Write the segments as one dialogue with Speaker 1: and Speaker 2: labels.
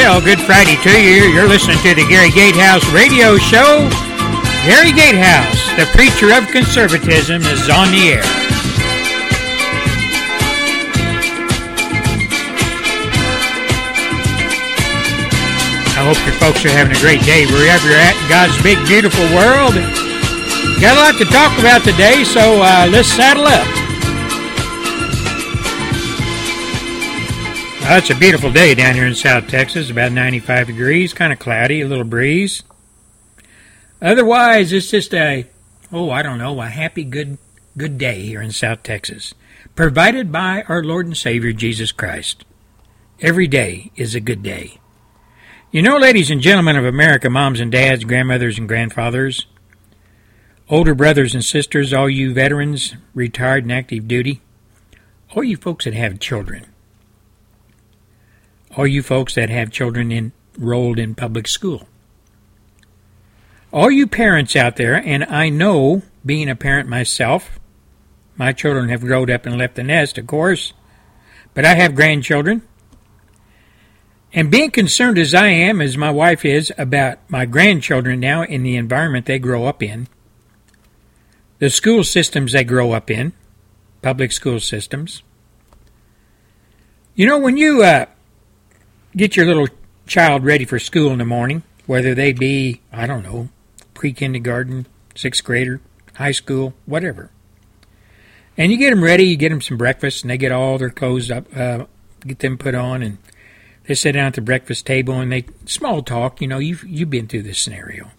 Speaker 1: Well, good Friday to you. You're listening to the Gary Gatehouse radio show. Gary Gatehouse, the preacher of conservatism, is on the air. I hope your folks are having a great day wherever you're at in God's big, beautiful world. Got a lot to talk about today, so uh, let's saddle up. Well, it's a beautiful day down here in South Texas, about 95 degrees, kind of cloudy, a little breeze. Otherwise, it's just a, oh, I don't know, a happy, good, good day here in South Texas, provided by our Lord and Savior Jesus Christ. Every day is a good day. You know, ladies and gentlemen of America, moms and dads, grandmothers and grandfathers, older brothers and sisters, all you veterans, retired and active duty, all you folks that have children, all you folks that have children enrolled in public school, all you parents out there, and I know, being a parent myself, my children have grown up and left the nest, of course, but I have grandchildren. And being concerned as I am, as my wife is, about my grandchildren now in the environment they grow up in, the school systems they grow up in, public school systems. You know, when you uh, get your little child ready for school in the morning, whether they be, I don't know, pre kindergarten, sixth grader, high school, whatever, and you get them ready, you get them some breakfast, and they get all their clothes up, uh, get them put on, and they sit down at the breakfast table and they small talk. You know, you've you've been through this scenario.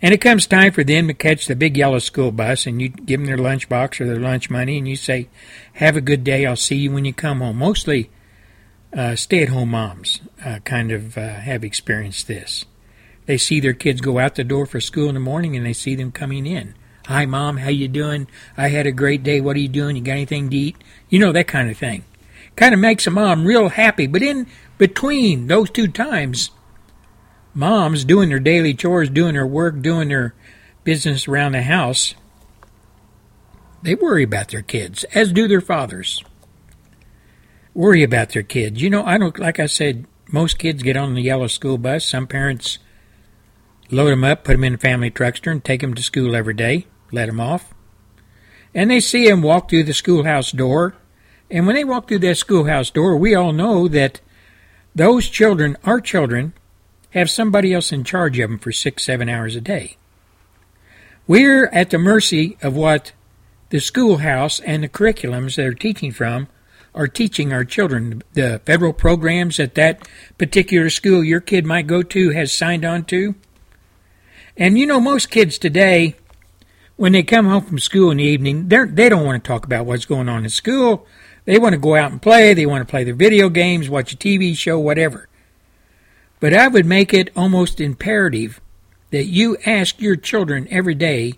Speaker 1: And it comes time for them to catch the big yellow school bus, and you give them their lunchbox or their lunch money, and you say, "Have a good day. I'll see you when you come home." Mostly, uh, stay-at-home moms uh, kind of uh, have experienced this. They see their kids go out the door for school in the morning, and they see them coming in. Hi, mom. How you doing? I had a great day. What are you doing? You got anything to eat? You know that kind of thing. Kind of makes a mom real happy. But in between those two times, moms doing their daily chores, doing their work, doing their business around the house, they worry about their kids, as do their fathers. Worry about their kids. You know, I don't, like I said, most kids get on the yellow school bus. Some parents load them up, put them in a family truckster, and take them to school every day, let them off. And they see them walk through the schoolhouse door. And when they walk through that schoolhouse door, we all know that those children, our children, have somebody else in charge of them for six, seven hours a day. We're at the mercy of what the schoolhouse and the curriculums they're teaching from are teaching our children. The federal programs that that particular school your kid might go to has signed on to. And you know, most kids today, when they come home from school in the evening, they they don't want to talk about what's going on in school. They want to go out and play. They want to play their video games, watch a TV show, whatever. But I would make it almost imperative that you ask your children every day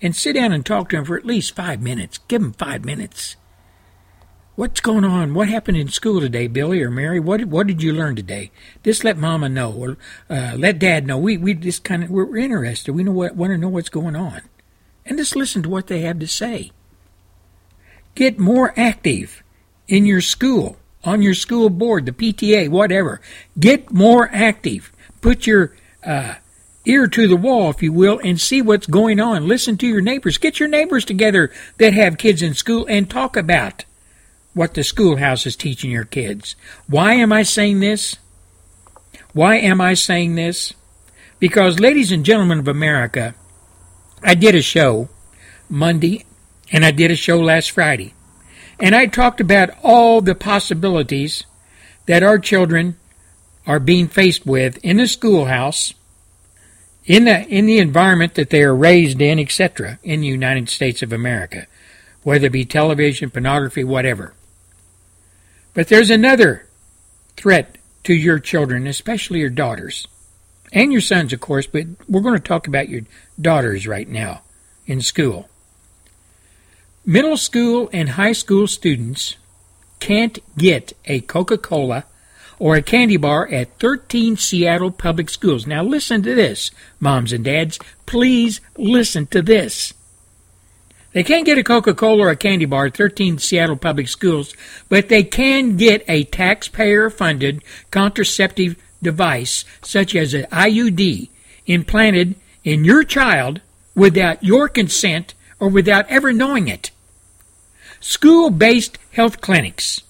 Speaker 1: and sit down and talk to them for at least five minutes. Give them five minutes. What's going on? What happened in school today, Billy or Mary? What what did you learn today? Just let Mama know, or uh, let Dad know. We we just kind of we're interested. We know what want to know what's going on, and just listen to what they have to say. Get more active in your school, on your school board, the PTA, whatever. Get more active. Put your uh, ear to the wall, if you will, and see what's going on. Listen to your neighbors. Get your neighbors together that have kids in school and talk about what the schoolhouse is teaching your kids. Why am I saying this? Why am I saying this? Because, ladies and gentlemen of America, I did a show Monday and I did a show last Friday. And I talked about all the possibilities that our children are being faced with in the schoolhouse, in the in the environment that they are raised in, etc., in the United States of America, whether it be television, pornography, whatever. But there's another threat to your children, especially your daughters. And your sons, of course, but we're going to talk about your daughters right now in school. Middle school and high school students can't get a Coca Cola or a candy bar at 13 Seattle public schools. Now, listen to this, moms and dads. Please listen to this. They can't get a Coca Cola or a candy bar at 13 Seattle public schools, but they can get a taxpayer funded contraceptive device, such as an IUD, implanted in your child without your consent or without ever knowing it. School based health clinics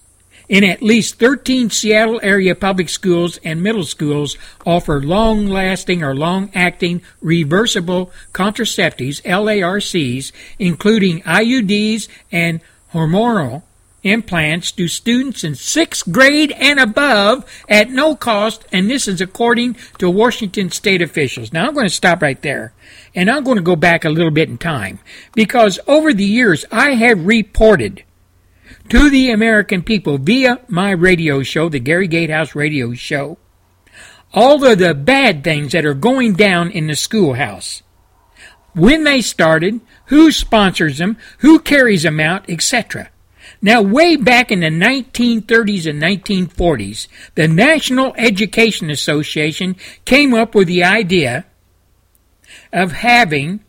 Speaker 1: in at least 13 Seattle area public schools and middle schools offer long lasting or long acting reversible contraceptives, LARCs, including IUDs and hormonal implants to students in sixth grade and above at no cost, and this is according to Washington state officials. Now I'm going to stop right there, and I'm going to go back a little bit in time because over the years I have reported to the American people via my radio show, the Gary Gatehouse Radio Show, all of the bad things that are going down in the schoolhouse. When they started, who sponsors them, who carries them out, etc. Now, way back in the 1930s and 1940s, the National Education Association came up with the idea of having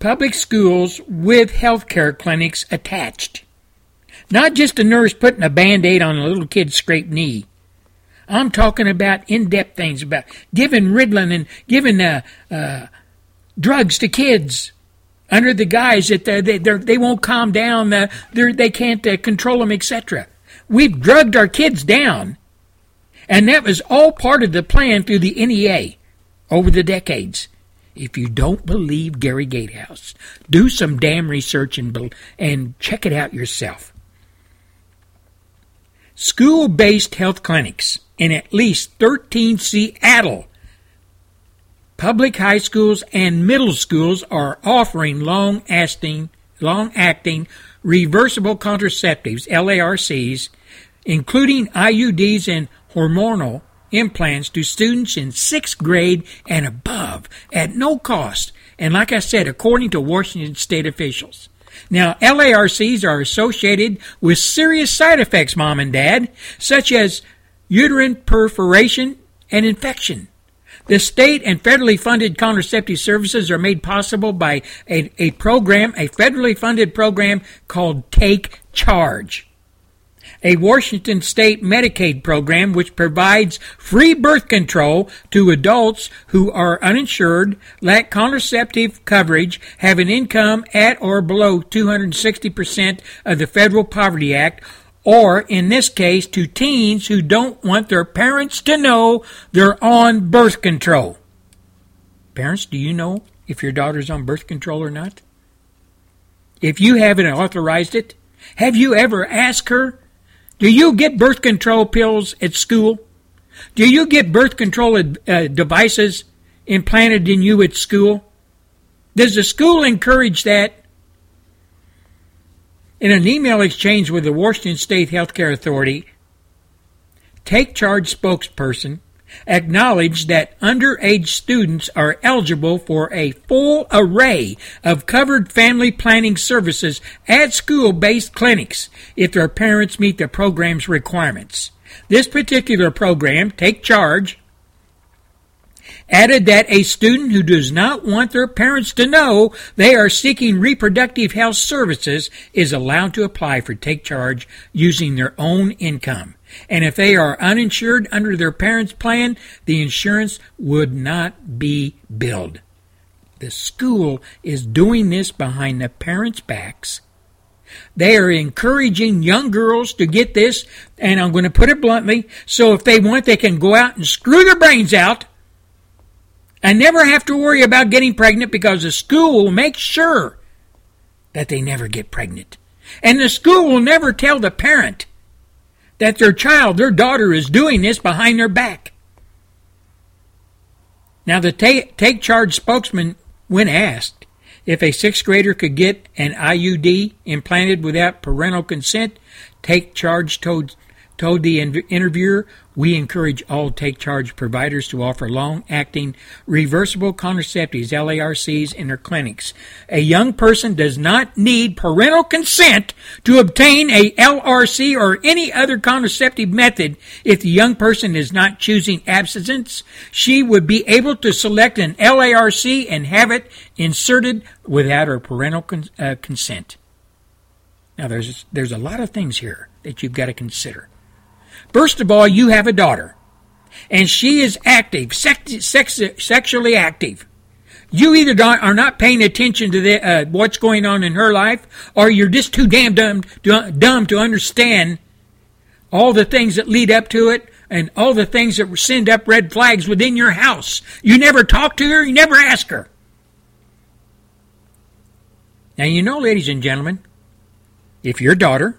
Speaker 1: public schools with healthcare clinics attached. Not just a nurse putting a band aid on a little kid's scraped knee. I'm talking about in depth things about giving Ritalin and giving uh, uh, drugs to kids under the guise that they, they, they won't calm down, uh, they can't uh, control them, etc. We've drugged our kids down. And that was all part of the plan through the NEA over the decades. If you don't believe Gary Gatehouse, do some damn research and, and check it out yourself. School based health clinics in at least 13 Seattle public high schools and middle schools are offering long acting, long acting reversible contraceptives, LARCs, including IUDs and hormonal implants to students in sixth grade and above at no cost. And like I said, according to Washington state officials. Now, LARCs are associated with serious side effects, mom and dad, such as uterine perforation and infection. The state and federally funded contraceptive services are made possible by a, a program, a federally funded program called Take Charge a Washington state Medicaid program which provides free birth control to adults who are uninsured, lack contraceptive coverage, have an income at or below 260% of the Federal Poverty Act, or in this case, to teens who don't want their parents to know they're on birth control. Parents, do you know if your daughter's on birth control or not? If you haven't authorized it, have you ever asked her do you get birth control pills at school? Do you get birth control uh, devices implanted in you at school? Does the school encourage that? In an email exchange with the Washington State Healthcare Authority, Take Charge spokesperson acknowledged that underage students are eligible for a full array of covered family planning services at school based clinics if their parents meet the program's requirements. This particular program, Take Charge, added that a student who does not want their parents to know they are seeking reproductive health services is allowed to apply for Take Charge using their own income. And if they are uninsured under their parents' plan, the insurance would not be billed. The school is doing this behind the parents' backs. They are encouraging young girls to get this, and I'm going to put it bluntly, so if they want, they can go out and screw their brains out and never have to worry about getting pregnant because the school will make sure that they never get pregnant. And the school will never tell the parent that their child, their daughter, is doing this behind their back. Now, the take, take charge spokesman, when asked if a sixth grader could get an IUD implanted without parental consent, take charge told, told the interviewer, we encourage all take charge providers to offer long acting reversible contraceptives, LARCs, in their clinics. A young person does not need parental consent to obtain a LARC or any other contraceptive method if the young person is not choosing abstinence. She would be able to select an LARC and have it inserted without her parental con- uh, consent. Now, there's, there's a lot of things here that you've got to consider. First of all, you have a daughter, and she is active, sex, sex, sexually active. You either are not paying attention to the, uh, what's going on in her life, or you're just too damn dumb, dumb to understand all the things that lead up to it and all the things that send up red flags within your house. You never talk to her, you never ask her. Now, you know, ladies and gentlemen, if your daughter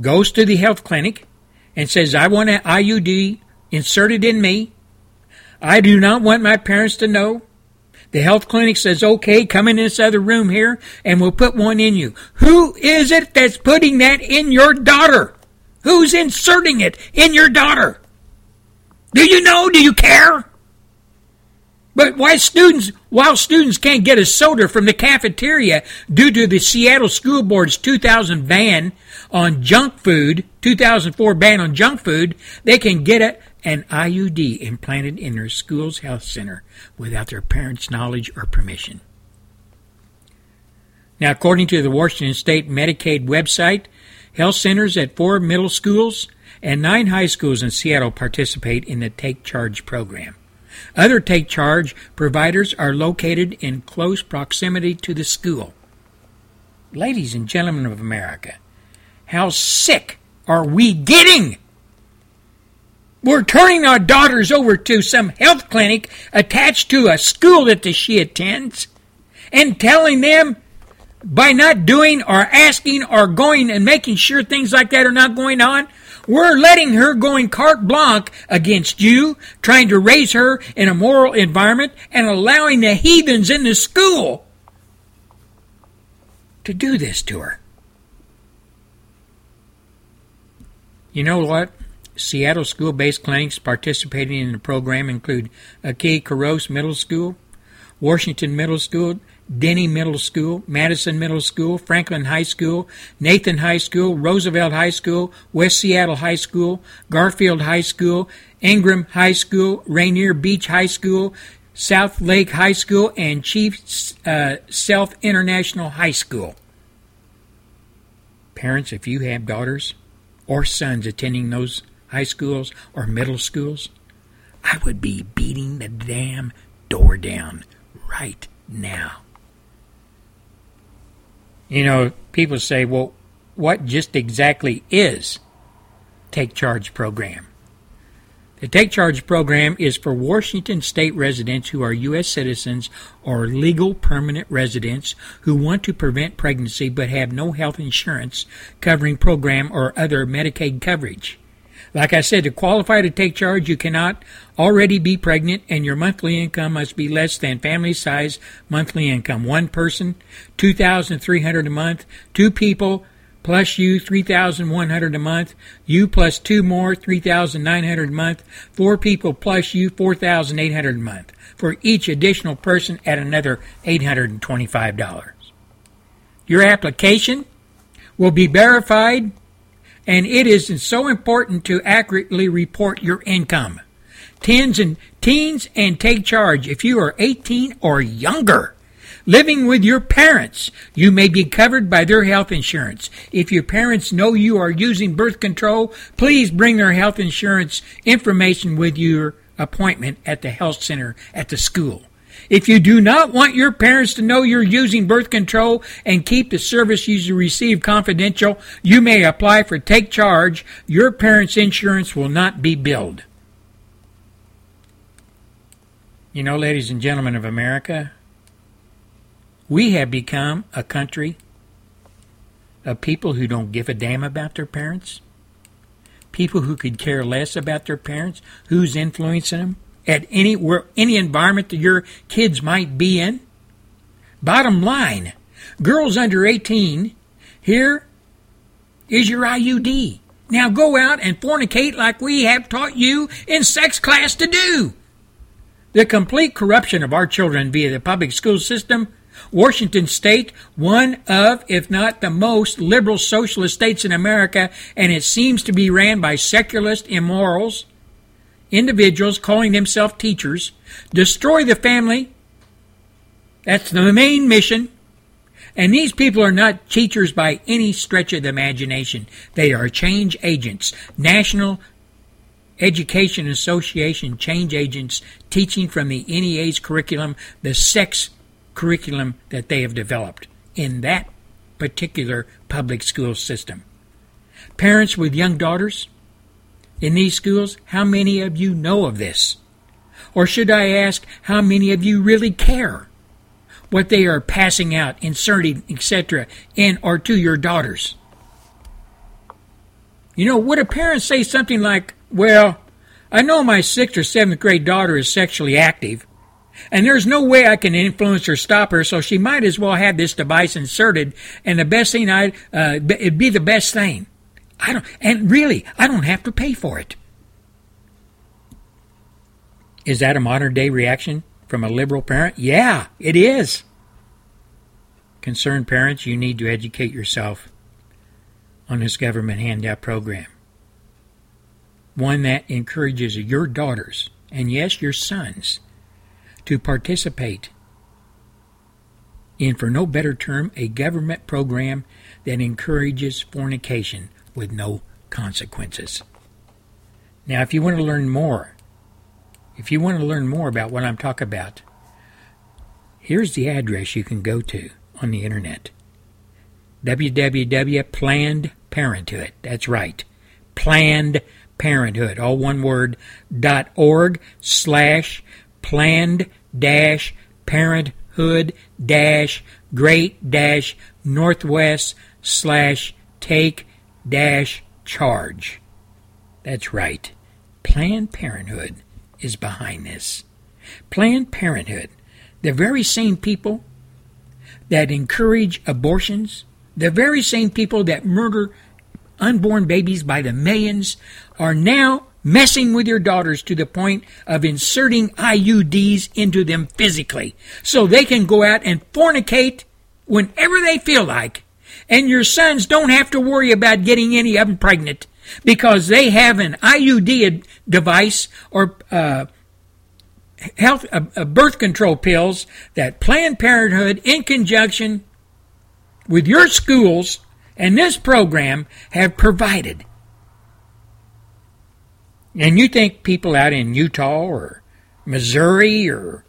Speaker 1: goes to the health clinic and says, I want an IUD inserted in me. I do not want my parents to know. The health clinic says, okay, come in this other room here and we'll put one in you. Who is it that's putting that in your daughter? Who's inserting it in your daughter? Do you know? Do you care? But why students, while students can't get a soda from the cafeteria due to the Seattle School Board's 2000 ban on junk food, 2004 ban on junk food, they can get a, an IUD implanted in their school's health center without their parents' knowledge or permission. Now, according to the Washington State Medicaid website, health centers at four middle schools and nine high schools in Seattle participate in the Take Charge program. Other take charge providers are located in close proximity to the school. Ladies and gentlemen of America, how sick are we getting? We're turning our daughters over to some health clinic attached to a school that she attends and telling them by not doing or asking or going and making sure things like that are not going on, we're letting her going carte blanche against you, trying to raise her in a moral environment and allowing the heathens in the school to do this to her. You know what? Seattle school based clinics participating in the program include Aki Kurose Middle School, Washington Middle School, Denny Middle School, Madison Middle School, Franklin High School, Nathan High School, Roosevelt High School, West Seattle High School, Garfield High School, Ingraham High School, Rainier Beach High School, South Lake High School, and Chief uh, Sealth International High School. Parents, if you have daughters or sons attending those high schools or middle schools, I would be beating the damn door down right now. You know, people say, well, what just exactly is Take Charge program? The Take Charge program is for Washington state residents who are U.S. citizens or legal permanent residents who want to prevent pregnancy but have no health insurance covering program or other Medicaid coverage. Like I said, to qualify to take charge, you cannot already be pregnant and your monthly income must be less than family size monthly income. One person, 2300 a month. Two people, plus you 3100 a month you plus two more 3900 a month four people plus you 4800 a month for each additional person at another $825 your application will be verified and it is so important to accurately report your income. Teens and teens and take charge if you are 18 or younger. Living with your parents, you may be covered by their health insurance. If your parents know you are using birth control, please bring their health insurance information with your appointment at the health center at the school. If you do not want your parents to know you're using birth control and keep the service you receive confidential, you may apply for Take Charge. Your parents' insurance will not be billed. You know, ladies and gentlemen of America, we have become a country of people who don't give a damn about their parents, people who could care less about their parents, who's influencing them, at any where any environment that your kids might be in. Bottom line, girls under 18, here is your IUD. Now go out and fornicate like we have taught you in sex class to do. The complete corruption of our children via the public school system, Washington state, one of, if not the most liberal socialist states in America, and it seems to be ran by secularist immorals, individuals calling themselves teachers, destroy the family. That's the main mission. And these people are not teachers by any stretch of the imagination. They are change agents, National Education Association change agents teaching from the NEA's curriculum, the sex curriculum that they have developed in that particular public school system. Parents with young daughters in these schools, how many of you know of this? Or should I ask, how many of you really care? what they are passing out, inserting, etc., in or to your daughters. You know, would a parent say something like, Well, I know my sixth or seventh grade daughter is sexually active, and there's no way I can influence or stop her, so she might as well have this device inserted, and the best thing I, uh, it'd be the best thing. I don't, and really, I don't have to pay for it. Is that a modern day reaction from a liberal parent? Yeah, it is. Concerned parents, you need to educate yourself on this government handout program. One that encourages your daughters, and yes, your sons, to participate in, for no better term, a government program that encourages fornication with no consequences. Now, if you want to learn more if you want to learn more about what I'm talking about, here's the address you can go to on the internet. Www.planned parenthood. That's right. Planned parenthood. All one word. Dot org slash planned dash parenthood dash great dash northwest slash take dash charge that's right planned parenthood is behind this. Planned Parenthood, the very same people that encourage abortions, the very same people that murder unborn babies by the millions, are now messing with your daughters to the point of inserting IUDs into them physically so they can go out and fornicate whenever they feel like. And your sons don't have to worry about getting any of them pregnant because they have an IUD device or uh, health uh, uh, birth control pills that Planned Parenthood, in conjunction with your schools and this program, have provided. And you think people out in Utah or Missouri or,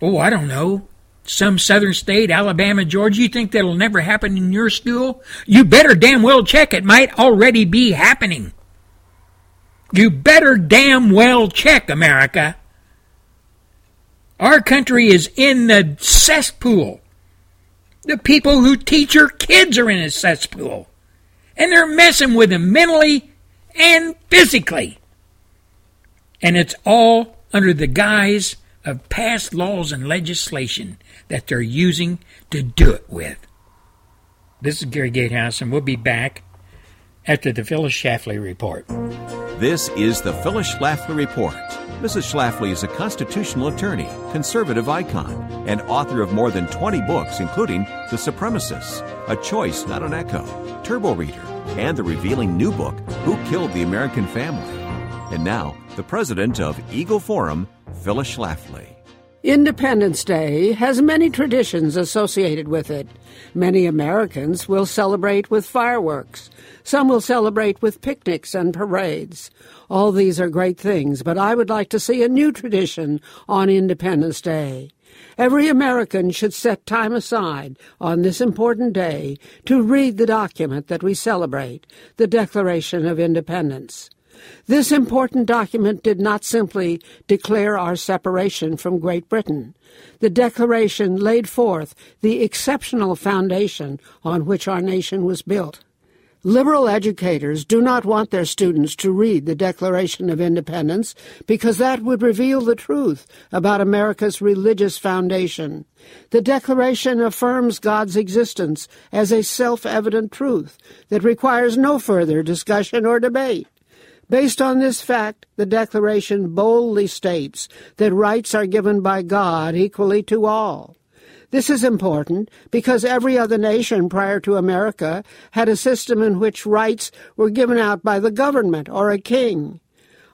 Speaker 1: oh, I don't know, some southern state, Alabama, Georgia, you think that'll never happen in your school? You better damn well check. It might already be happening. You better damn well check, America. Our country is in the cesspool. The people who teach your kids are in a cesspool. And they're messing with them mentally and physically. And it's all under the guise of past laws and legislation that they're using to do it with. This is Gary Gatehouse, and we'll be back after the Phyllis Schlafly report.
Speaker 2: This is the Phyllis Schlafly report. Mrs. Schlafly is a constitutional attorney, conservative icon, and author of more than 20 books, including The Supremacists, A Choice Not an Echo, Turbo Reader, and the revealing new book, Who Killed the American Family. And now, the president of Eagle Forum, Phyllis Schlafly.
Speaker 3: Independence Day has many traditions associated with it. Many Americans will celebrate with fireworks. Some will celebrate with picnics and parades. All these are great things, but I would like to see a new tradition on Independence Day. Every American should set time aside on this important day to read the document that we celebrate, the Declaration of Independence. This important document did not simply declare our separation from Great Britain. The Declaration laid forth the exceptional foundation on which our nation was built.
Speaker 4: Liberal educators do not want their students to read the Declaration of Independence because that would reveal the truth about America's religious foundation. The Declaration affirms God's existence as a self-evident truth that requires no further discussion or debate. Based on this fact, the Declaration boldly states that rights are given by God equally to all. This is important because every other nation prior to America had a system in which rights were given out by the government or a king.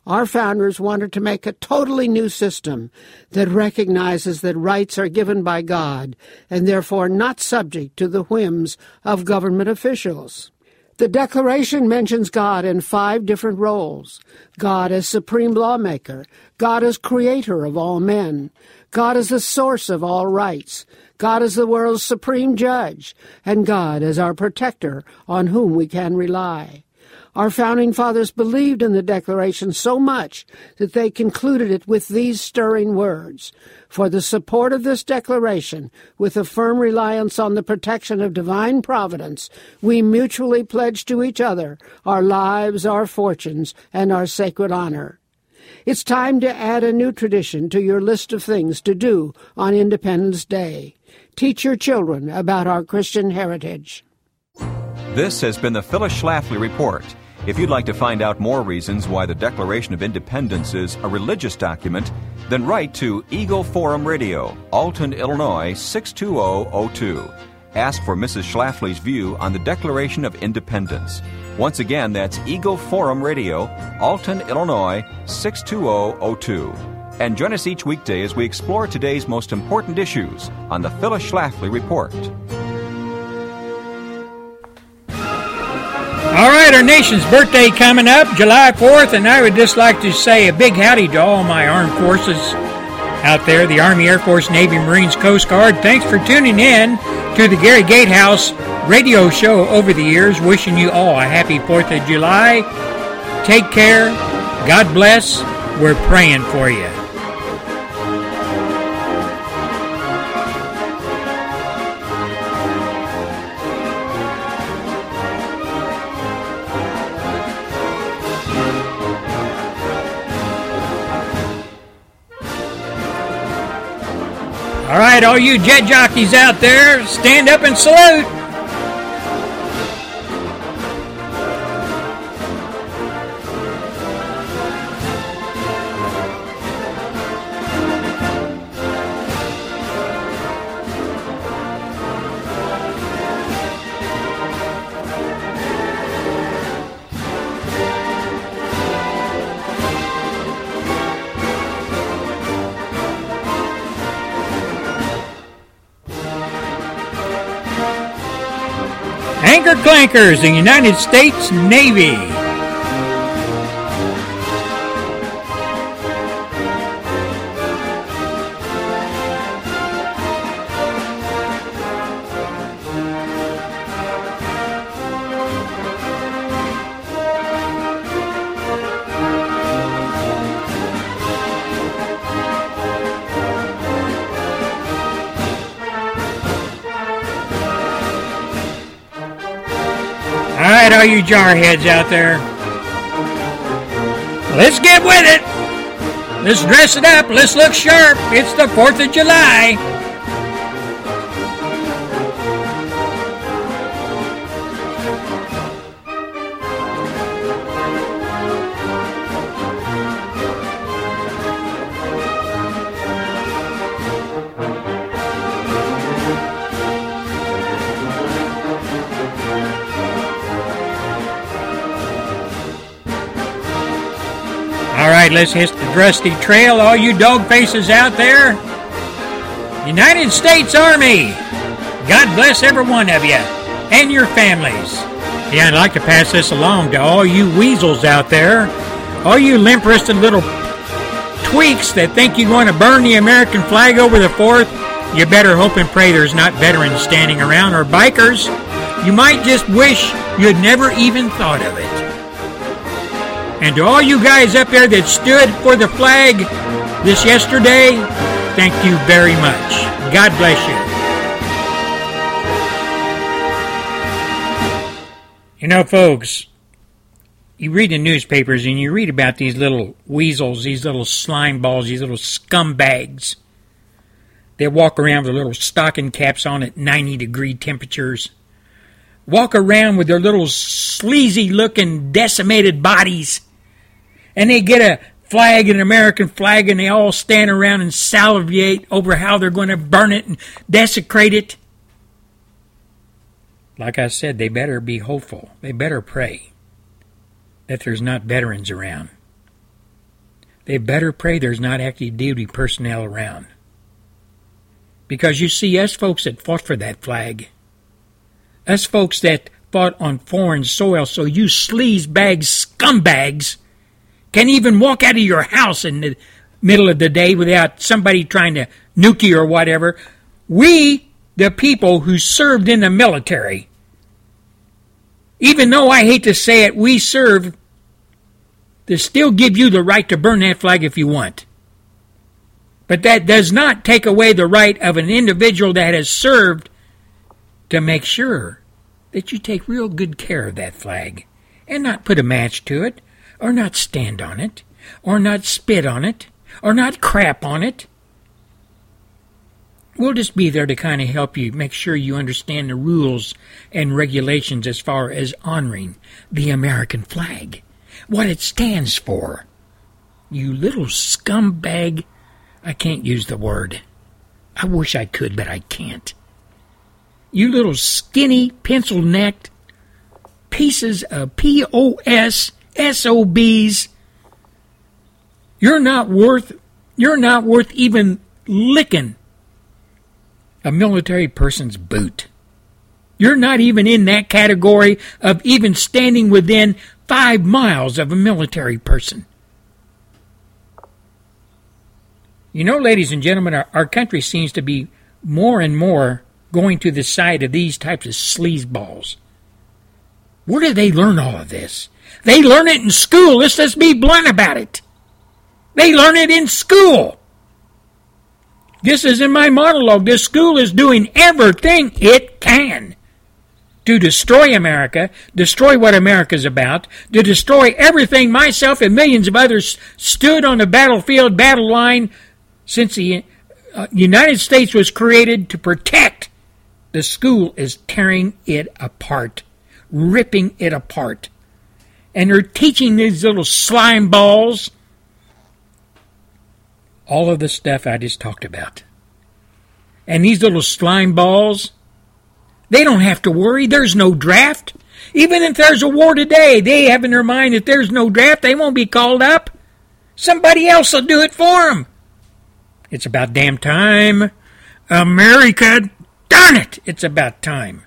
Speaker 4: Our founders wanted to make a totally new system that recognizes that rights are given by God and therefore not subject to the whims of government officials. The Declaration mentions God in five different roles. God as supreme lawmaker, God as creator of all men, God as the source of all rights, God is the world's supreme judge, and God is our protector on whom we can rely. Our founding fathers believed in the Declaration so much that they concluded it with these stirring words For the support of this Declaration, with a firm reliance on the protection of divine providence, we mutually pledge to each other our lives, our fortunes, and our sacred honor. It's time to add a new tradition to your list of things to do on Independence Day. Teach your children about our Christian heritage.
Speaker 2: This has been the Phyllis Schlafly Report. If you'd like to find out more reasons why the Declaration of Independence is a religious document, then write to Eagle Forum Radio, Alton, Illinois 62002. Ask for Mrs. Schlafly's view on the Declaration of Independence. Once again, that's Eagle Forum Radio, Alton, Illinois 62002. And join us each weekday as we explore today's most important issues on the Phyllis Schlafly Report.
Speaker 1: All right, our nation's birthday coming up, July 4th, and I would just like to say a big howdy to all my armed forces out there the Army, Air Force, Navy, Marines, Coast Guard. Thanks for tuning in to the Gary Gatehouse radio show over the years. Wishing you all a happy 4th of July. Take care. God bless. We're praying for you. All you jet jockeys out there, stand up and salute. Clankers, the United States Navy. All right, all you jarheads out there. Let's get with it. Let's dress it up. Let's look sharp. It's the 4th of July. Let's hit the Dusty Trail. All you dog faces out there. United States Army. God bless every one of you and your families. Yeah, I'd like to pass this along to all you weasels out there. All you limp wristed little tweaks that think you're going to burn the American flag over the 4th. You better hope and pray there's not veterans standing around or bikers. You might just wish you'd never even thought of it. And to all you guys up there that stood for the flag this yesterday, thank you very much. God bless you. You know, folks, you read the newspapers and you read about these little weasels, these little slime balls, these little scumbags. They walk around with little stocking caps on at 90 degree temperatures. Walk around with their little sleazy looking decimated bodies. And they get a flag, an American flag, and they all stand around and salivate over how they're going to burn it and desecrate it. Like I said, they better be hopeful. They better pray that there's not veterans around. They better pray there's not active duty personnel around. Because you see, us folks that fought for that flag, us folks that fought on foreign soil, so you sleaze sleazebag scumbags can even walk out of your house in the middle of the day without somebody trying to nuke you or whatever. We, the people who served in the military, even though I hate to say it, we serve to still give you the right to burn that flag if you want. But that does not take away the right of an individual that has served to make sure that you take real good care of that flag and not put a match to it, or not stand on it, or not spit on it, or not crap on it. We'll just be there to kind of help you make sure you understand the rules and regulations as far as honoring the American flag, what it stands for. You little scumbag. I can't use the word. I wish I could, but I can't. You little skinny, pencil necked pieces of POS SOBs. You're not worth you're not worth even licking a military person's boot. You're not even in that category of even standing within five miles of a military person. You know, ladies and gentlemen, our, our country seems to be more and more going to the side of these types of sleazeballs. Where did they learn all of this? They learn it in school. Let's just be blunt about it. They learn it in school. This is in my monologue. This school is doing everything it can to destroy America, destroy what America's about, to destroy everything myself and millions of others stood on the battlefield, battle line since the uh, United States was created to protect. The school is tearing it apart, ripping it apart. And they're teaching these little slime balls all of the stuff I just talked about. And these little slime balls, they don't have to worry. There's no draft. Even if there's a war today, they have in their mind that there's no draft, they won't be called up. Somebody else will do it for them. It's about damn time. America, darn it, it's about time.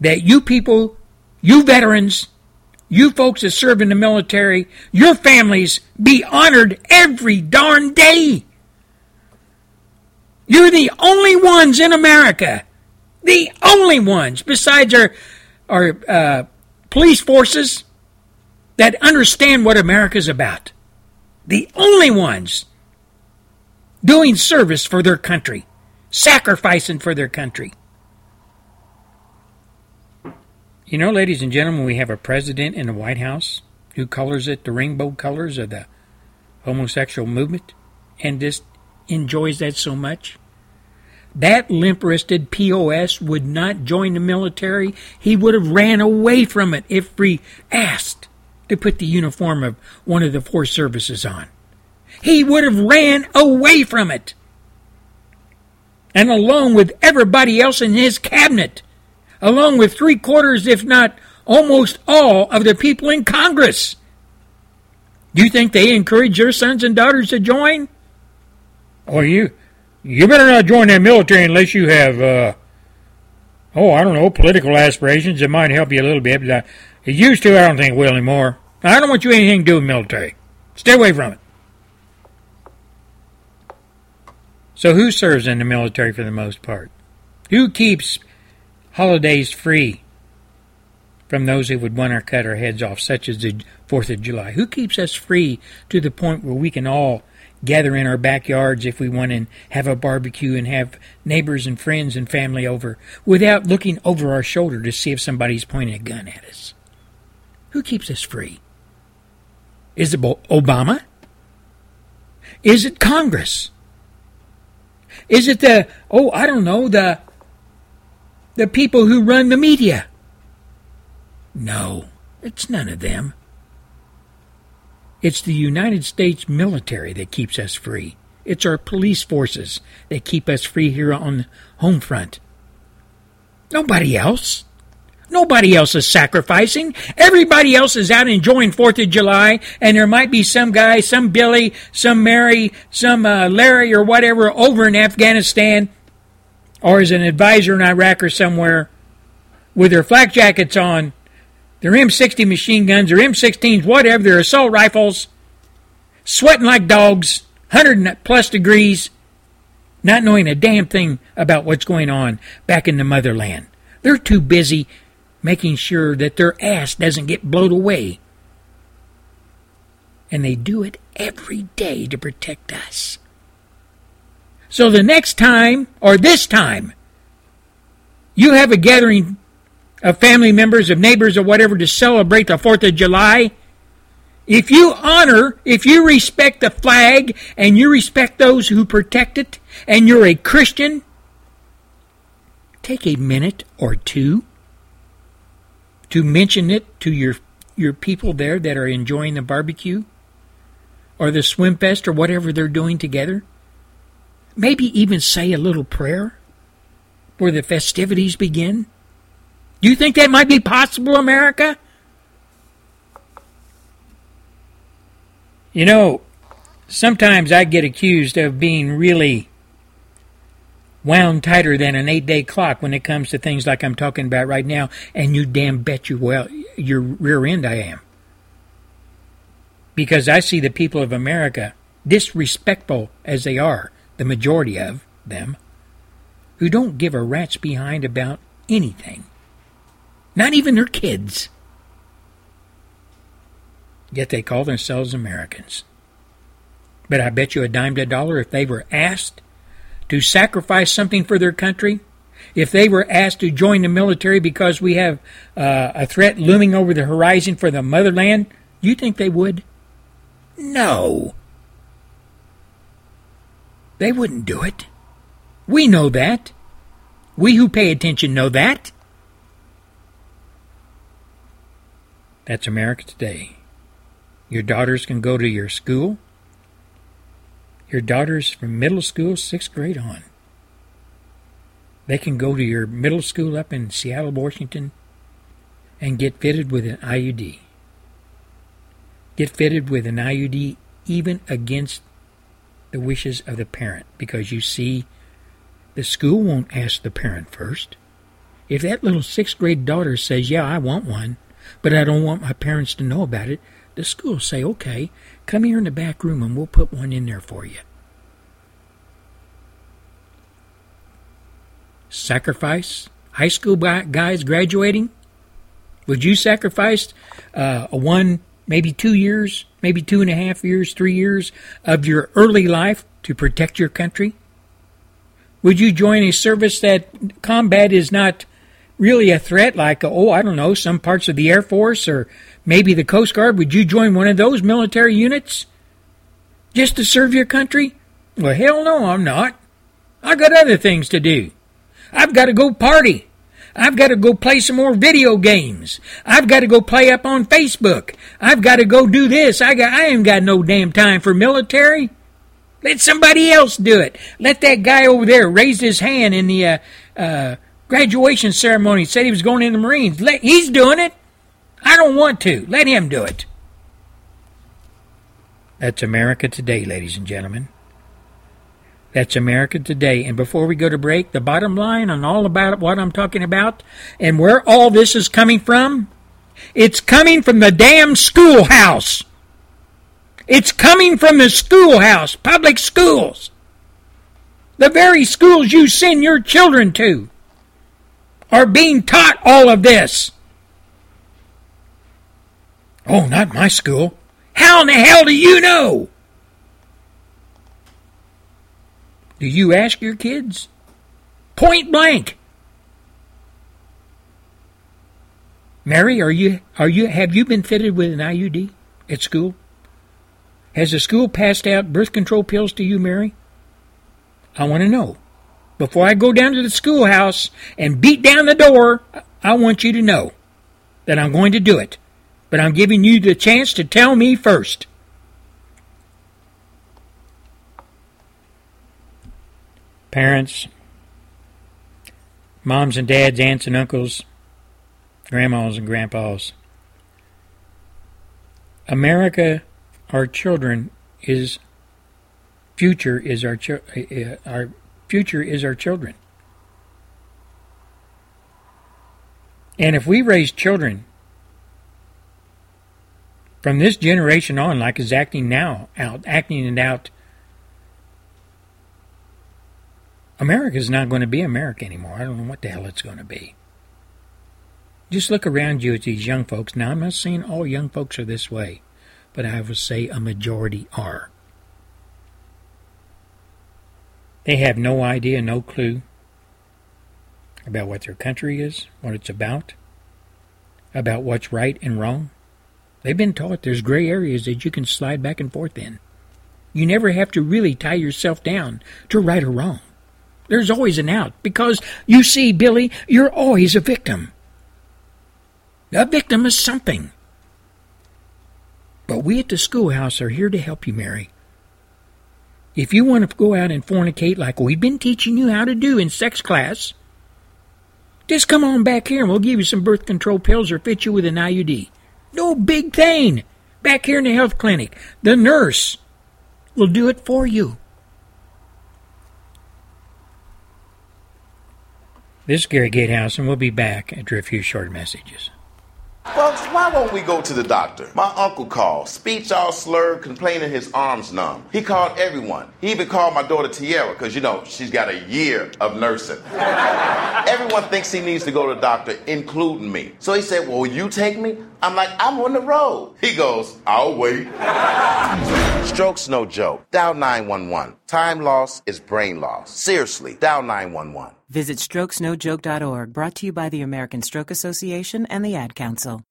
Speaker 1: That you people, you veterans, you folks that serve in the military, your families be honored every darn day. You're the only ones in America, the only ones besides our our uh, police forces that understand what America's about. The only ones doing service for their country, sacrificing for their country. You know, ladies and gentlemen, we have a president in the White House who colors it the rainbow colors of the homosexual movement and just enjoys that so much. That limp wristed POS would not join the military. He would have ran away from it if we asked to put the uniform of one of the four services on. He would have ran away from it. And along with everybody else in his cabinet along with three quarters, if not almost all, of the people in Congress. Do you think they encourage your sons and daughters to join? Or you, you better not join that military unless you have, uh, oh, I don't know, political aspirations. It might help you a little bit, but uh, it used to. I don't think it will anymore. I don't want you anything to do with military. Stay away from it. So, who serves in the military for the most part? Who keeps holidays free from those who would want to cut our heads off, such as the 4th of July? Who keeps us free to the point where we can all gather in our backyards if we want and have a barbecue and have neighbors and friends and family over without looking over our shoulder to see if somebody's pointing a gun at us. Who keeps us free? Is it Obama? Is it Congress? Is it the oh I don't know the the people who run the media? No, it's none of them. It's the United States military that keeps us free. It's our police forces that keep us free here on home front. Nobody else. Nobody else is sacrificing. Everybody else is out enjoying Fourth of July, and there might be some guy, some Billy, some Mary, some uh, Larry, or whatever over in Afghanistan, or as an advisor in Iraq or somewhere, with their flak jackets on, their M60 machine guns, their M16s, whatever, their assault rifles, sweating like dogs, 100 plus degrees, not knowing a damn thing about what's going on back in the motherland. They're too busy making sure that their ass doesn't get blown away. And they do it every day to protect us. So the next time, or this time, you have a gathering of family members, of neighbors, or whatever to celebrate the 4th of July, if you honor, if you respect the flag and you respect those who protect it, and you're a Christian, take a minute or two to mention it to your your people there that are enjoying the barbecue or the swim fest or whatever they're doing together. Maybe even say a little prayer where the festivities begin. Do you think that might be possible, America? You know, sometimes I get accused of being really wound tighter than an eight day clock when it comes to things like I'm talking about right now, and you damn bet you well your rear end I am. Because I see the people of America, disrespectful as they are, the majority of them, who don't give a rat's behind about anything. Not even their kids. Yet they call themselves Americans. But I bet you a dime to a dollar if they were asked to sacrifice something for their country, if they were asked to join the military because we have uh, a threat looming over the horizon for the motherland, you think they would? No. They wouldn't do it. We know that. We who pay attention know that. That's America today. Your daughters can go to your school. Your daughters from middle school, sixth grade on. They can go to your middle school up in Seattle, Washington, and get fitted with an IUD. Get fitted with an IUD even against the wishes of the parent because you see, the school won't ask the parent first. If that little sixth grade daughter says, Yeah, I want one, but I don't want my parents to know about it, the school say, okay, come here in the back room and we'll put one in there for you. Sacrifice? High school guys graduating? Would you sacrifice uh, a one, maybe two years, maybe two and a half years, three years of your early life to protect your country? Would you join a service that combat is not really a threat, like, oh, I don't know, some parts of the Air Force or maybe the Coast Guard, would you join one of those military units just to serve your country? Well, hell no, I'm not. I got other things to do. I've got to go party. I've got to go play some more video games. I've got to go play up on Facebook. I've got to go do this. I got I ain't got no damn time for military. Let somebody else do it. Let that guy over there raise his hand in the uh, uh, graduation ceremony said he was going in the Marines. Let, he's doing it. I don't want to. Let him do it. That's America today, ladies and gentlemen. That's America today. And before we go to break, the bottom line on all about what I'm talking about and where all this is coming from, it's coming from the damn schoolhouse. It's coming from the schoolhouse, public schools. The very schools you send your children to are being taught all of this. Oh, not my school. How in the hell do you know? Do you ask your kids? Point blank. Mary, are you are you have you been fitted with an IUD at school? Has the school passed out birth control pills to you, Mary? I want to know. Before I go down to the schoolhouse and beat down the door, I want you to know that I'm going to do it. But I'm giving you the chance to tell me first. Parents, moms and dads, aunts and uncles, grandmas and grandpas. America, our children, is future is our uh, uh, our future is our children. And if we raise children from this generation on, like is acting now out, acting it out, America is not going to be America anymore. I don't know what the hell it's going to be. Just look around you at these young folks. Now, I'm not saying all young folks are this way, but I would say a majority are. They have no idea, no clue about what their country is, what it's about, about what's right and wrong. They've been taught there's gray areas that you can slide back and forth in. You never have to really tie yourself down to right or wrong. There's always an out because you see, Billy, you're always a victim. A victim is something. But we at the schoolhouse are here to help you, Mary. If you want to go out and fornicate like we've been teaching you how to do in sex class, just come on back here and we'll give you some birth control pills or fit you with an IUD. No big thing. Back here in the health clinic, the nurse will do it for you. This is Gary Gatehouse, and we'll be back after a few short messages.
Speaker 5: Folks, why won't we go to the doctor? My uncle called, speech all slurred, complaining his arms numb. He called everyone. He even called my daughter Tiara, because, you know, she's got a year of nursing. everyone thinks he needs to go to the doctor, including me. So he said, Well, will you take me? I'm like, I'm on the road. He goes, I'll wait. Stroke's no joke. Dial 911. Time loss is brain loss. Seriously, dial 911.
Speaker 6: Visit strokesnojoke.org, brought to you by the American Stroke Association and the Ad Council.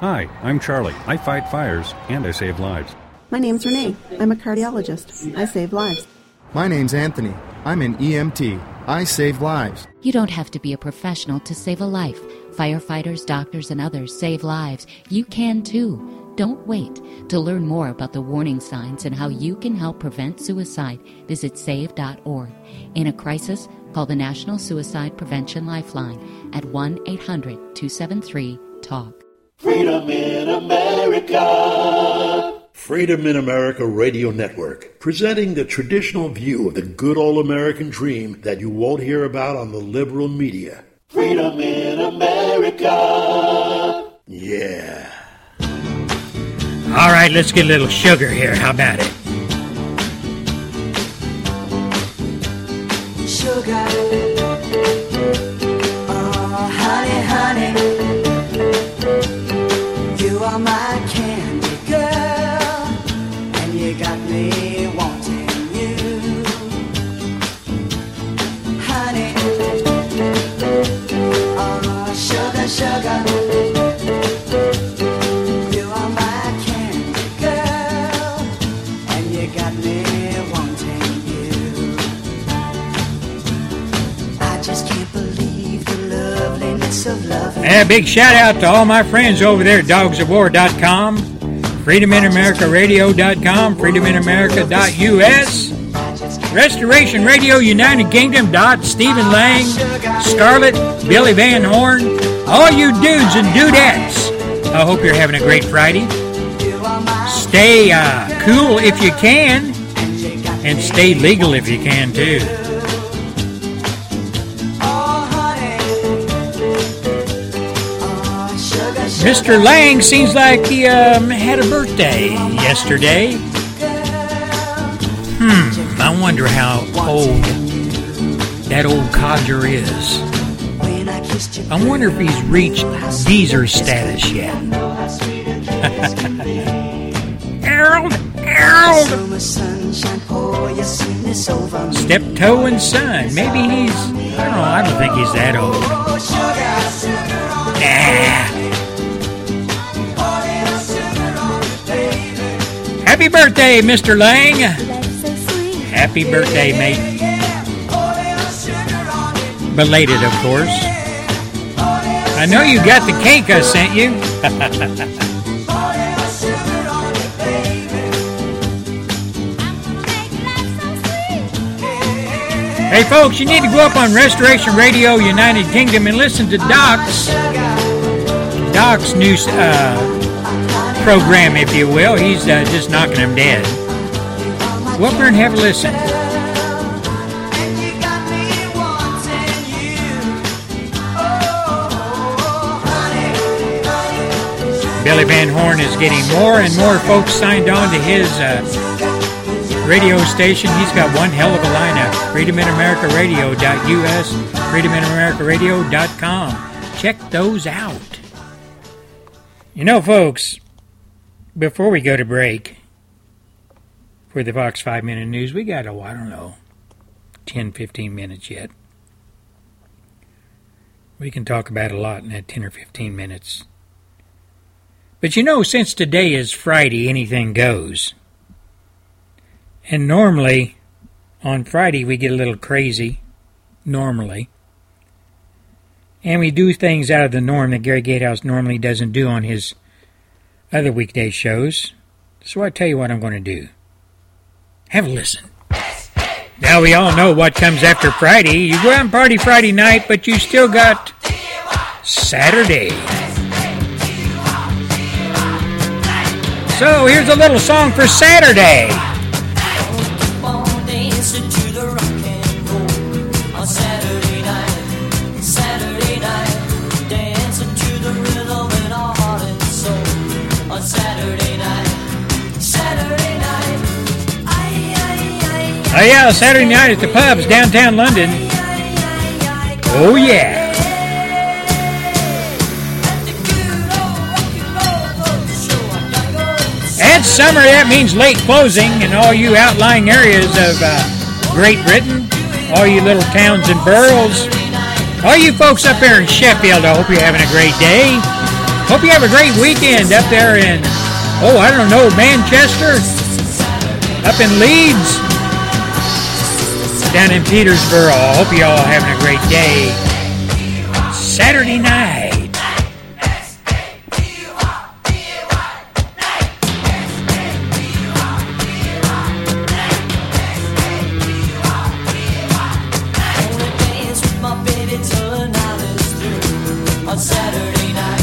Speaker 7: Hi, I'm Charlie. I fight fires and I save lives.
Speaker 8: My name's Renee. I'm a cardiologist. I save lives.
Speaker 9: My name's Anthony. I'm an EMT. I save lives.
Speaker 10: You don't have to be a professional to save a life. Firefighters, doctors, and others save lives. You can too. Don't wait. To learn more about the warning signs and how you can help prevent suicide, visit save.org. In a crisis, call the National Suicide Prevention Lifeline at 1 800 273 TALK.
Speaker 11: Freedom in America. Freedom in America Radio Network, presenting the traditional view of the good old American dream that you won't hear about on the liberal media. Freedom in America. Yeah.
Speaker 1: All right, let's get a little sugar here. How about it?
Speaker 12: Sugar. Oh, honey, honey. You are my candy girl. And you got me wanting you. Honey. Oh, sugar, sugar.
Speaker 1: You are my candy girl, and a big shout out to all my friends over there at dogsofwar.com, freedominamericaradio.com, freedominamerica.us, Restoration Radio United Kingdom. Doc Stephen Lang, Scarlett, Billy Van Horn, all you dudes and dudettes. I hope you're having a great Friday. Stay uh, cool if you can, and stay legal if you can too. Mr. Lang seems like he um, had a birthday yesterday. Hmm, I wonder how old that old codger is. I wonder if he's reached geezer status yet. Harold, Harold. Steptoe and Son. Maybe he's, I don't know, I don't think he's that old. Nah. Happy birthday, Mr. Lang. Happy birthday, mate. Belated, of course. I know you got the cake I sent you. hey, folks, you need to go up on Restoration Radio United Kingdom and listen to Doc's Doc's new uh, program, if you will. He's uh, just knocking them dead. Up and have a listen. Billy Van Horn is getting more and more folks signed on to his uh, radio station. He's got one hell of a lineup. FreedomInAmericaRadio.us, FreedomInAmericaRadio.com. Check those out. You know, folks, before we go to break for the Fox 5 Minute News, we got, oh, I don't know, 10, 15 minutes yet. We can talk about a lot in that 10 or 15 minutes. But you know, since today is Friday, anything goes. And normally, on Friday, we get a little crazy. Normally. And we do things out of the norm that Gary Gatehouse normally doesn't do on his other weekday shows. So I tell you what I'm going to do. Have a listen. Now we all know what comes after Friday. You go out and party Friday night, but you still got Saturday. So here's a little song for Saturday. Oh yeah, Saturday night at the pubs downtown London. Oh yeah. Add summer, that means late closing in all you outlying areas of uh, Great Britain, all you little towns and boroughs, all you folks up there in Sheffield, I hope you're having a great day. Hope you have a great weekend up there in, oh, I don't know, Manchester, up in Leeds, down in Petersboro. I hope you all are having a great day. Saturday night.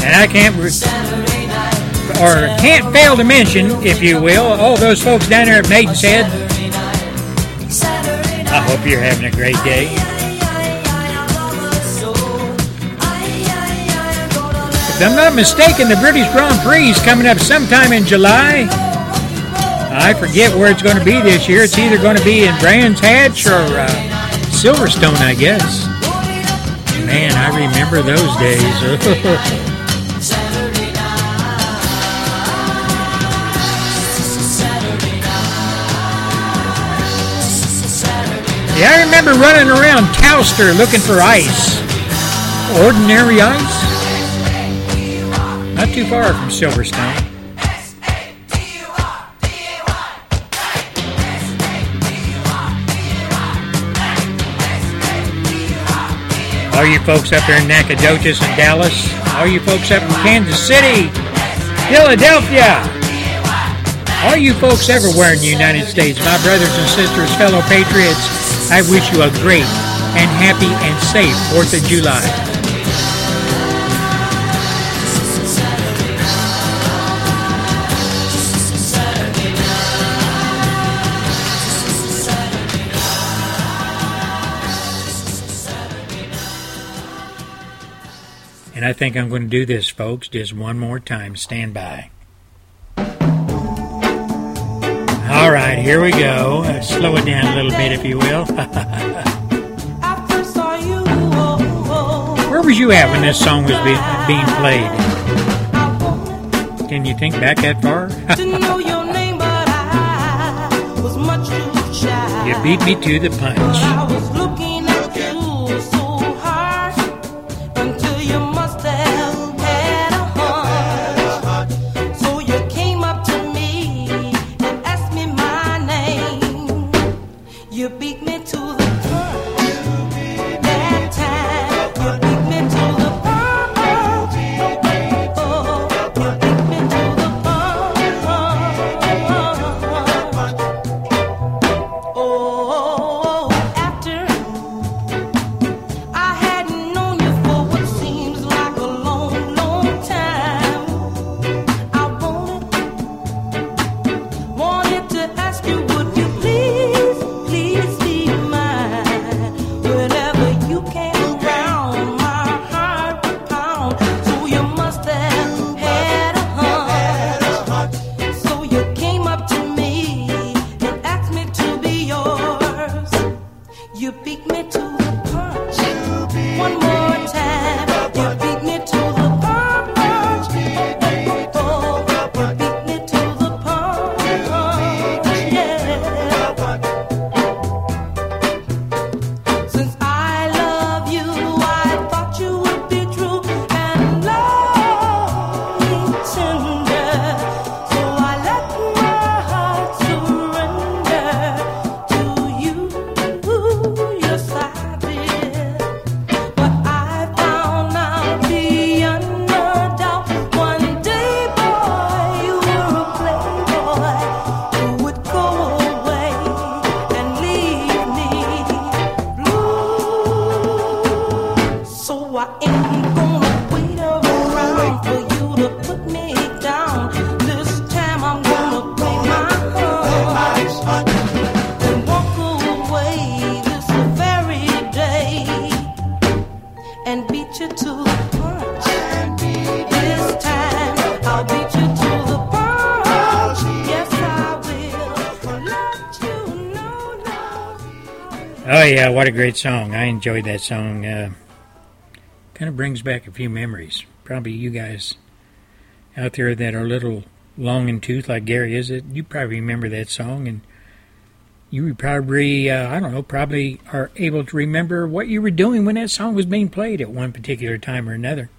Speaker 1: And I can't or can't fail to mention, if you will, all those folks down there at Maidenhead. I hope you're having a great day. If I'm not mistaken, the British Grand Prix is coming up sometime in July. I forget where it's going to be this year. It's either going to be in Brands Hatch or uh, Silverstone, I guess. Man, I remember those days. remember running around Towcester looking for ice. Ordinary ice? Not too far from Silverstone. All you folks up there in Nacogdoches and Dallas, all you folks up in Kansas City, Philadelphia, all you folks everywhere in the United States, my brothers and sisters, fellow patriots, I wish you a great and happy and safe 4th of July. And I think I'm going to do this, folks, just one more time. Stand by. right, here we go. Uh, slow it down a little bit, if you will. Where was you at when this song was be- being played? Can you think back that far? you beat me to the punch.
Speaker 13: Yeah,
Speaker 1: what a great song! I enjoyed that song. Uh, kind of brings back a few memories. Probably you guys out there that are a little long in tooth like Gary is, it you probably remember that song, and you probably uh, I don't know probably are able to remember what you were doing when that song was being played at one particular time or another.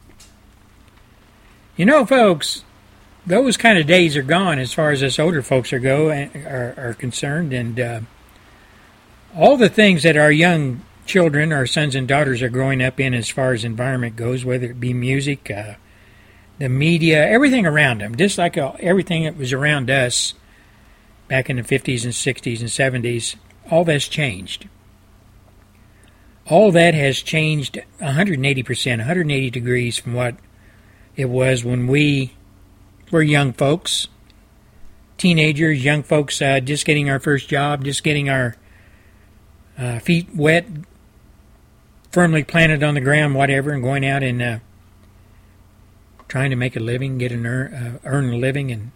Speaker 1: You know, folks, those kind of days are gone as far as us older folks are go are, are concerned, and. Uh, all the things that our young children, our sons and daughters, are growing up in as far as environment goes, whether it be music, uh, the media, everything around them, just like uh, everything that was around us back in the 50s and 60s and 70s, all that's changed. All that has changed 180%, 180 degrees from what it was when we were young folks, teenagers, young folks, uh, just getting our first job, just getting our uh, feet wet, firmly planted on the ground, whatever, and going out and uh, trying to make a living, get an earn, uh, earn a living, and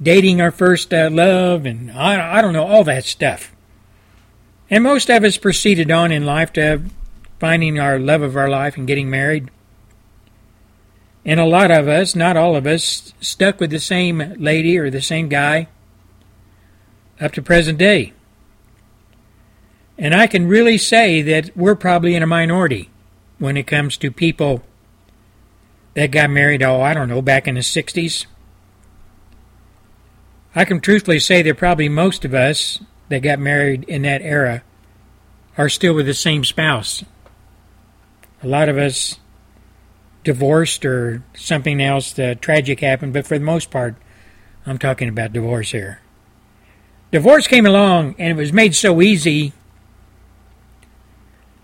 Speaker 1: dating our first uh, love, and I, I don't know, all that stuff. And most of us proceeded on in life to finding our love of our life and getting married. And a lot of us, not all of us, stuck with the same lady or the same guy up to present day. And I can really say that we're probably in a minority when it comes to people that got married, oh, I don't know, back in the 60s. I can truthfully say that probably most of us that got married in that era are still with the same spouse. A lot of us divorced or something else uh, tragic happened, but for the most part, I'm talking about divorce here. Divorce came along and it was made so easy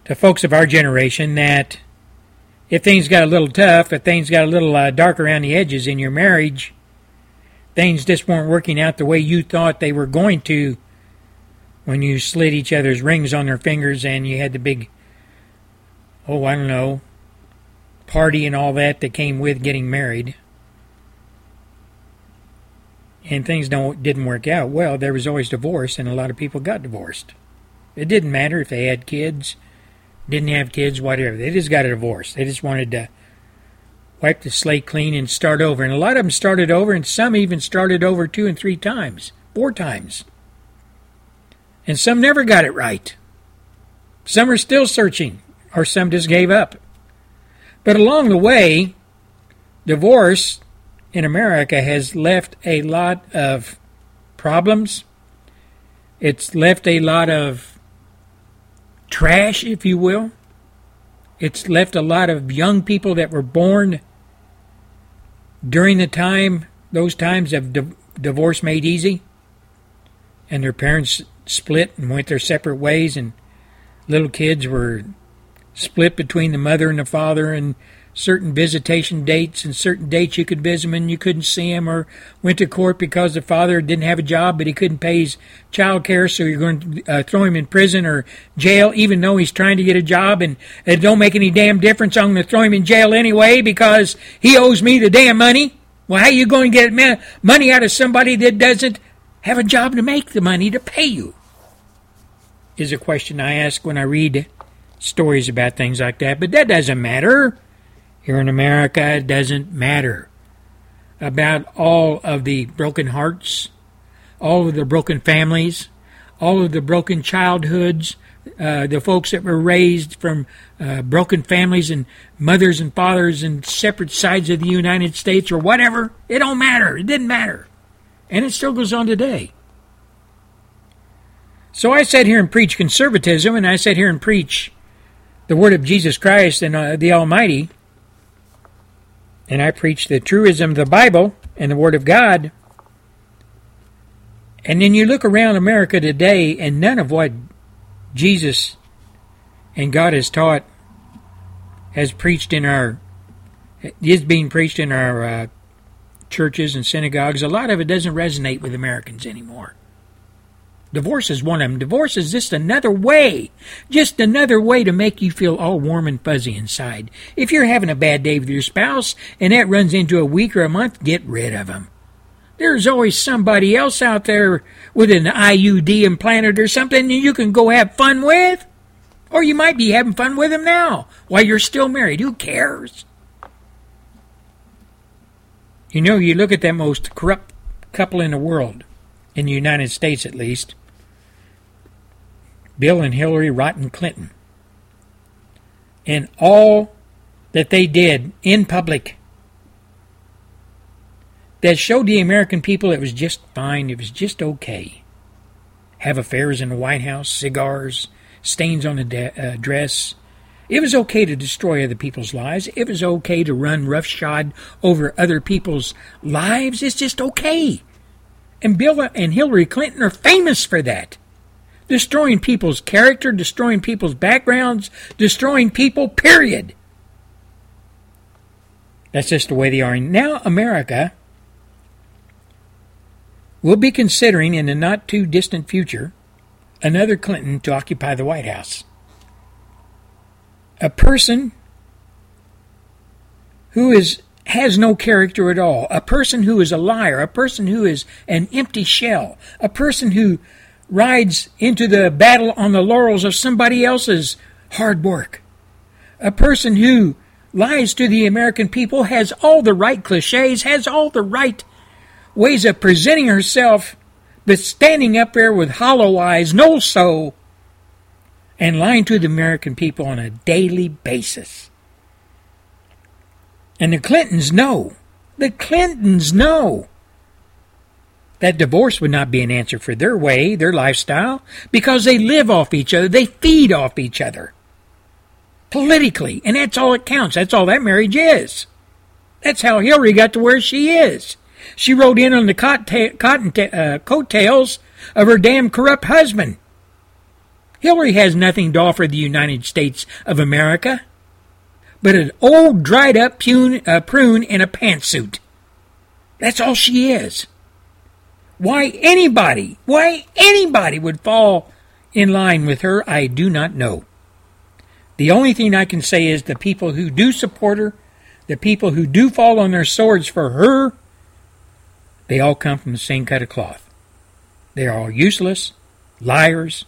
Speaker 1: to folks of our generation that if things got a little tough, if things got a little uh, dark around the edges in your marriage, things just weren't working out the way you thought they were going to when you slid each other's rings on their fingers and you had the big, oh, I don't know, party and all that that came with getting married. And things don't didn't work out well. There was always divorce, and a lot of people got divorced. It didn't matter if they had kids, didn't have kids, whatever. They just got a divorce. They just wanted to wipe the slate clean and start over. And a lot of them started over, and some even started over two and three times, four times. And some never got it right. Some are still searching, or some just gave up. But along the way, divorce in America has left a lot of problems. It's left a lot of trash, if you will. It's left a lot of young people that were born during the time, those times of di- divorce made easy, and their parents split and went their separate ways, and little kids were split between the mother and the father, and certain visitation dates and certain dates you could visit them and you couldn't see him, or went to court because the father didn't have a job but he couldn't pay his child care, so you're going to uh, throw him in prison or jail, even though he's trying to get a job, and it don't make any damn difference. I'm going to throw him in jail anyway because he owes me the damn money. Well, how you going to get money out of somebody that doesn't have a job to make the money to pay you? Is a question I ask when I read stories about things like that. But that doesn't matter. Here in America, it doesn't matter about all of the broken hearts, all of the broken families, all of the broken childhoods, uh, the folks that were raised from uh, broken families and mothers and fathers in separate sides of the United States or whatever. It don't matter. It didn't matter. And it still goes on today. So I sat here and preach conservatism, and I sat here and preach the word of Jesus Christ and uh, the Almighty, and I preach the truism of the Bible and the Word of God. And then you look around America today, and none of what Jesus and God has taught has preached in our is being preached in our uh, churches and synagogues. A lot of it doesn't resonate with Americans anymore. Divorce is one of them. Divorce is just another way, just another way to make you feel all warm and fuzzy inside. If you're having a bad day with your spouse and that runs into a week or a month, get rid of them. There's always somebody else out there with an IUD implanted or something that you can go have fun with. Or you might be having fun with them now while you're still married. Who cares? You know, you look at that most corrupt couple in the world, in the United States at least, Bill and Hillary Rotten Clinton. And all that they did in public that showed the American people it was just fine, it was just okay. Have affairs in the White House, cigars, stains on the de- uh, dress. It was okay to destroy other people's lives. It was okay to run roughshod over other people's lives. It's just okay. And Bill and Hillary Clinton are famous for that destroying people's character, destroying people's backgrounds, destroying people, period. That's just the way they are. Now, America will be considering in the not too distant future another Clinton to occupy the White House. A person who is has no character at all, a person who is a liar, a person who is an empty shell, a person who rides into the battle on the laurels of somebody else's hard work. A person who lies to the American people has all the right cliches, has all the right ways of presenting herself, but standing up there with hollow eyes, no soul, and lying to the American people on a daily basis. And the Clintons know. The Clintons know that divorce would not be an answer for their way, their lifestyle, because they live off each other, they feed off each other. Politically, and that's all it counts. That's all that marriage is. That's how Hillary got to where she is. She rode in on the cotton, cotton uh, coattails of her damn corrupt husband. Hillary has nothing to offer the United States of America but an old dried up uh, prune in a pantsuit. That's all she is. Why anybody, why anybody would fall in line with her, I do not know. The only thing I can say is the people who do support her, the people who do fall on their swords for her, they all come from the same cut of cloth. They are all useless, liars.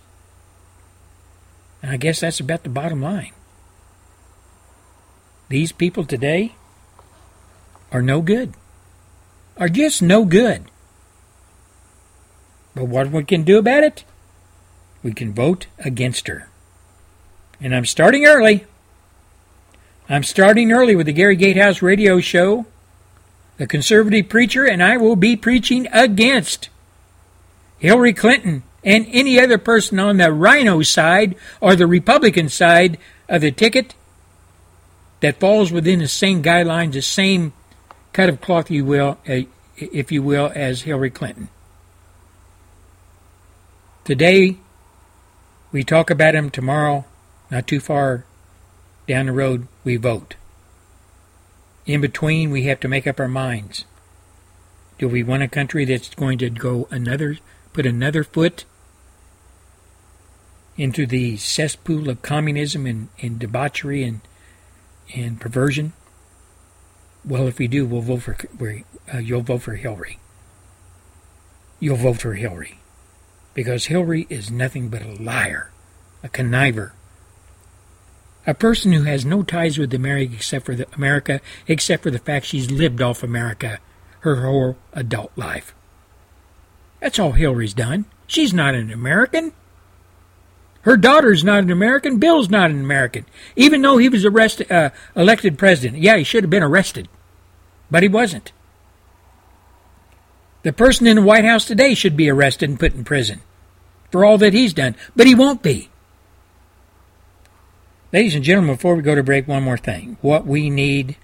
Speaker 1: And I guess that's about the bottom line. These people today are no good, are just no good. But what we can do about it? we can vote against her. And I'm starting early. I'm starting early with the Gary Gatehouse radio show, The Conservative Preacher, and I will be preaching against Hillary Clinton and any other person on the RINO side or the Republican side of the ticket that falls within the same guidelines, the same cut of cloth, you will, uh, if you will, as Hillary Clinton. Today, we talk about him. Tomorrow, not too far down the road, we vote. In between, we have to make up our minds. Do we want a country that's going to go another, put another foot into the cesspool of communism and, and debauchery and and perversion? Well, if we do, we'll vote for uh, you'll vote for Hillary. You'll vote for Hillary because Hillary is nothing but a liar, a conniver, a person who has no ties with America except for the America, except for the fact she's lived off America her whole adult life. That's all Hillary's done. She's not an American. Her daughter's not an American. Bill's not an American. Even though he was arrested, uh, elected president. Yeah, he should have been arrested. But he wasn't. The person in the White House today should be arrested and put in prison for all that he's done. But he won't be. Ladies and gentlemen, before we go to break, one more thing. What we need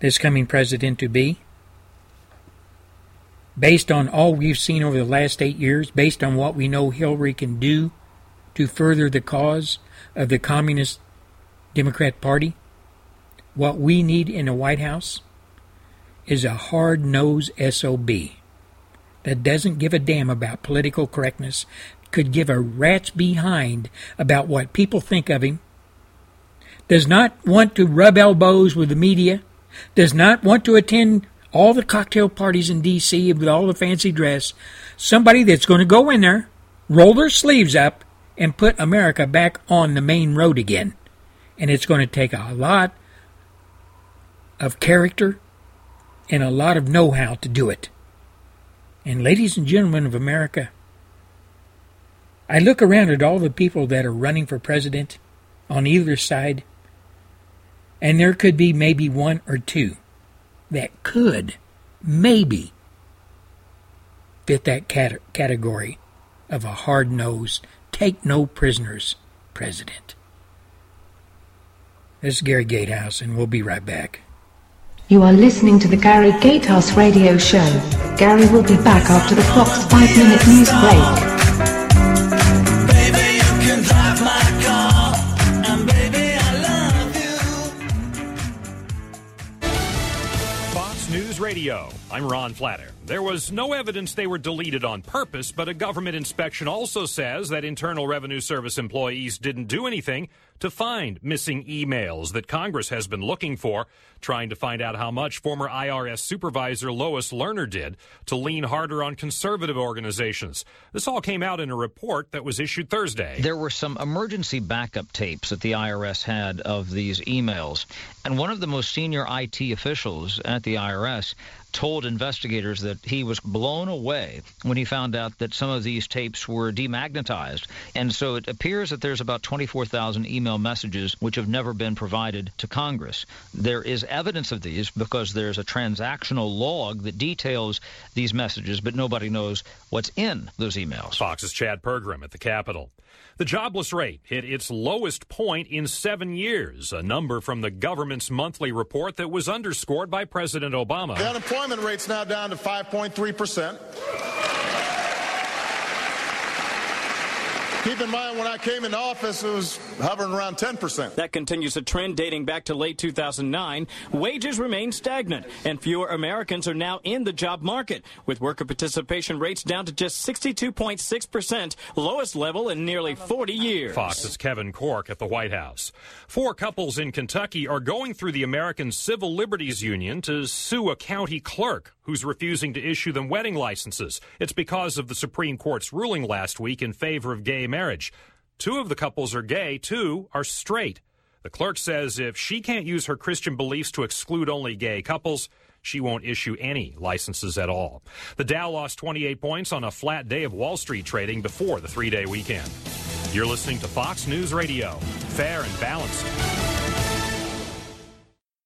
Speaker 1: this coming president to be based on all we've seen over the last eight years, based on what we know Hillary can do to further the cause of the Communist Democrat Party, what we need in the White House is a hard nosed SOB that doesn't give a damn about political correctness, could give a rat's behind about what people think of him, does not want to rub elbows with the media, does not want to attend all the cocktail parties in D.C. with all the fancy dress, somebody that's going to go in there, roll their sleeves up, and put America back on the main road again. And it's going to take a lot of character and a lot of know how to do it. And, ladies and gentlemen of America, I look around at all the people that are running for president on either side, and there could be maybe one or two that could, maybe, fit that cat- category of a hard nosed, take no prisoners president. This is Gary Gatehouse, and we'll be right back.
Speaker 14: You are listening to the Gary Gatehouse Radio Show. Gary will be back after the clock's five minute news break.
Speaker 15: Fox News Radio. I'm Ron Flatter. There was no evidence they were deleted on purpose, but a government inspection also says that Internal Revenue Service employees didn't do anything to find missing emails that Congress has been looking for, trying to find out how much former IRS Supervisor Lois Lerner did to lean harder on conservative organizations. This all came out in a report that was issued Thursday.
Speaker 16: There were some emergency backup tapes that the IRS had of these emails, and one of the most senior IT officials at the IRS told investigators that he was blown away when he found out that some of these tapes were demagnetized. And so it appears that there's about 24,000 email messages which have never been provided to Congress. There is evidence of these because there's a transactional log that details these messages, but nobody knows what's in those emails.
Speaker 15: Fox's Chad Pergram at the Capitol. The jobless rate hit its lowest point in seven years, a number from the government's monthly report that was underscored by President Obama.
Speaker 17: The unemployment rate's now down to 5.3 percent. Keep in mind, when I came into office, it was hovering around 10%.
Speaker 18: That continues a trend dating back to late 2009. Wages remain stagnant, and fewer Americans are now in the job market, with worker participation rates down to just 62.6%, lowest level in nearly 40 years.
Speaker 15: Fox's Kevin Corke at the White House. Four couples in Kentucky are going through the American Civil Liberties Union to sue a county clerk who's refusing to issue them wedding licenses. It's because of the Supreme Court's ruling last week in favor of gay marriage. Two of the couples are gay, two are straight. The clerk says if she can't use her Christian beliefs to exclude only gay couples, she won't issue any licenses at all. The Dow lost 28 points on a flat day of Wall Street trading before the three day weekend. You're listening to Fox News Radio, fair and balanced.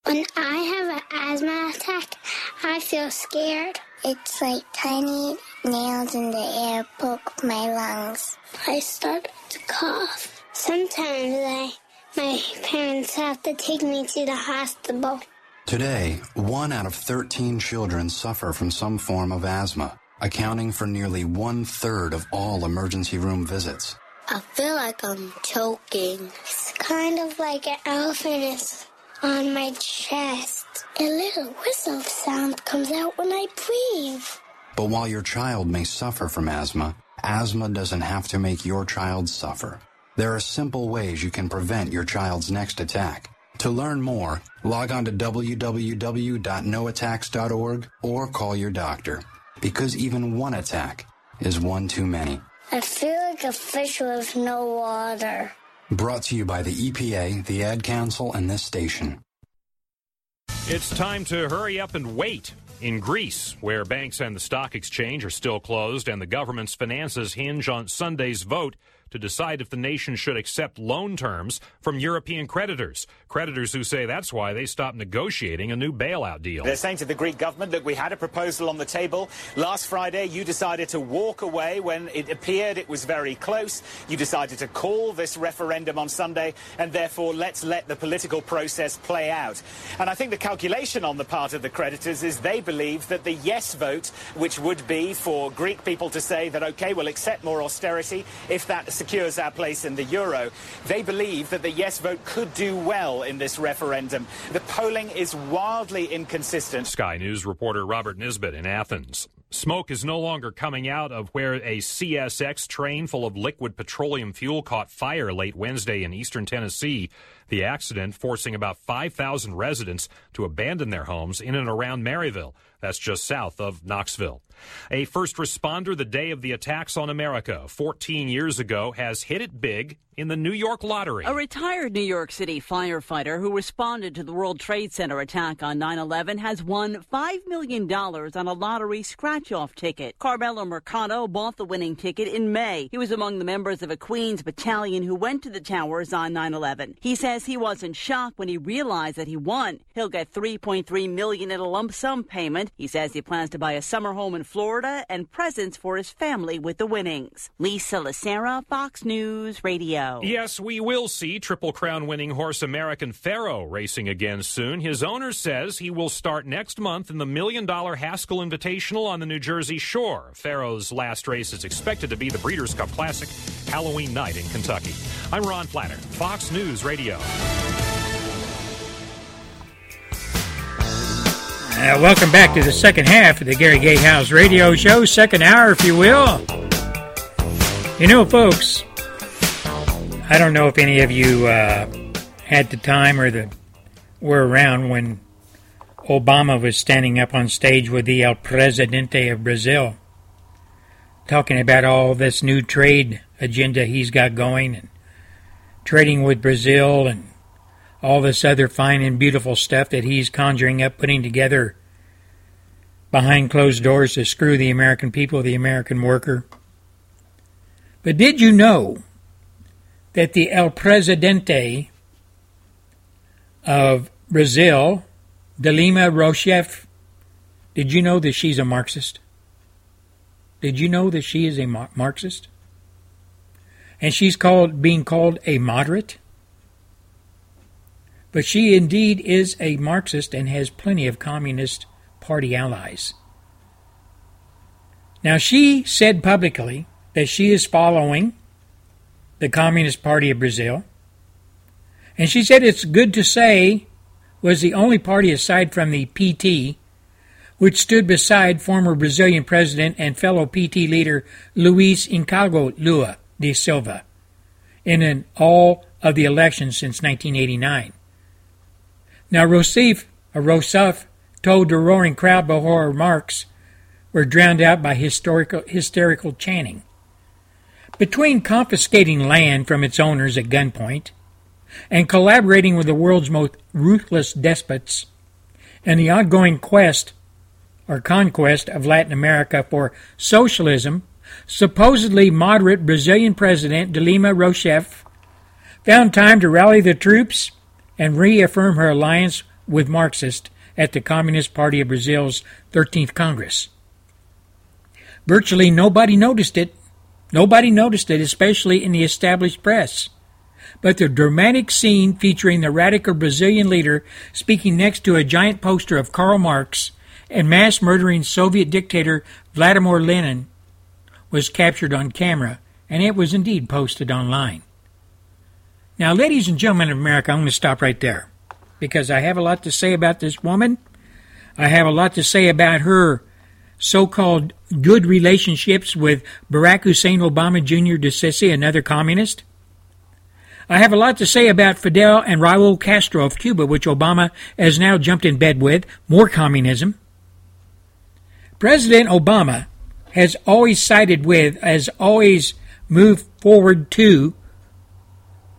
Speaker 19: When I have an asthma attack, I feel scared. It's like tiny nails in the air poke my lungs. I start to cough. Sometimes I, my parents have to take me to the hospital.
Speaker 20: Today, one out of 13 children suffer from some form of asthma, accounting for nearly one third of all emergency room visits.
Speaker 19: I feel like I'm choking. It's kind of like an elephant is on my chest. A little whistle sound comes out when I breathe.
Speaker 20: But while your child may suffer from asthma, asthma doesn't have to make your child suffer. There are simple ways you can prevent your child's next attack. To learn more, log on to www.noattacks.org or call your doctor. Because even one attack is one too many.
Speaker 19: I feel like a fish with no water.
Speaker 20: Brought to you by the EPA, the Ad Council, and this station.
Speaker 15: It's time to hurry up and wait. In Greece, where banks and the stock exchange are still closed and the government's finances hinge on Sunday's vote to decide if the nation should accept loan terms from European creditors. Creditors who say that's why they stopped negotiating a new bailout deal.
Speaker 21: They're saying to the Greek government, look, we had a proposal on the table. Last Friday, you decided to walk away when it appeared it was very close. You decided to call this referendum on Sunday, and therefore let's let the political process play out. And I think the calculation on the part of the creditors is they believe that the yes vote, which would be for Greek people to say that, OK, we'll accept more austerity if that secures our place in the euro, they believe that the yes vote could do well in this referendum. The polling is wildly inconsistent.
Speaker 15: Sky News reporter Robert Nisbet in Athens. Smoke is no longer coming out of where a CSX train full of liquid petroleum fuel caught fire late Wednesday in eastern Tennessee. The accident forcing about 5,000 residents to abandon their homes in and around Maryville. That's just south of Knoxville. A first responder the day of the attacks on America 14 years ago has hit it big in the New York lottery.
Speaker 22: A retired New York City firefighter who responded to the World Trade Center attack on 9 11 has won $5 million on a lottery scratch off ticket. Carmelo Mercado bought the winning ticket in May. He was among the members of a Queens battalion who went to the towers on 9 11. He says he was in shock when he realized that he won. He'll get 3.3 million in a lump sum payment. He says he plans to buy a summer home in Florida and presents for his family with the winnings. Lisa Lacera, Fox News Radio.
Speaker 15: Yes, we will see Triple Crown winning horse American Pharoah racing again soon. His owner says he will start next month in the million dollar Haskell Invitational on the New Jersey shore. Pharoah's last race is expected to be the Breeders' Cup Classic Halloween night in Kentucky. I'm Ron Flatter, Fox News Radio.
Speaker 1: Uh, welcome back to the second half of the Gary Gatehouse radio show, second hour, if you will. You know, folks, I don't know if any of you uh, had the time or the were around when Obama was standing up on stage with the El Presidente of Brazil, talking about all this new trade agenda he's got going and trading with Brazil and all this other fine and beautiful stuff that he's conjuring up, putting together behind closed doors to screw the American people, the American worker. But did you know that the El Presidente of Brazil, Dilma Rousseff, did you know that she's a Marxist? Did you know that she is a Marxist? And she's called being called a moderate? But she indeed is a Marxist and has plenty of Communist Party allies. Now, she said publicly that she is following the Communist Party of Brazil. And she said it's good to say was the only party aside from the PT which stood beside former Brazilian president and fellow PT leader Luiz Inacio Lula da Silva in all of the elections since 1989. Now, Rousseff, or Rousseff told the roaring crowd before her remarks were drowned out by hysterical chanting. Between confiscating land from its owners at gunpoint and collaborating with the world's most ruthless despots and the ongoing quest or conquest of Latin America for socialism, supposedly moderate Brazilian President Dilma Rousseff found time to rally the troops and reaffirm her alliance with Marxists at the Communist Party of Brazil's 13th Congress. Virtually nobody noticed it. Nobody noticed it, especially in the established press. But the dramatic scene featuring the radical Brazilian leader speaking next to a giant poster of Karl Marx and mass murdering Soviet dictator Vladimir Lenin was captured on camera, and it was indeed posted online. Now, ladies and gentlemen of America, I'm going to stop right there because I have a lot to say about this woman. I have a lot to say about her so called good relationships with Barack Hussein Obama Jr. de Sisi, another communist. I have a lot to say about Fidel and Raul Castro of Cuba, which Obama has now jumped in bed with, more communism. President Obama has always sided with, has always moved forward to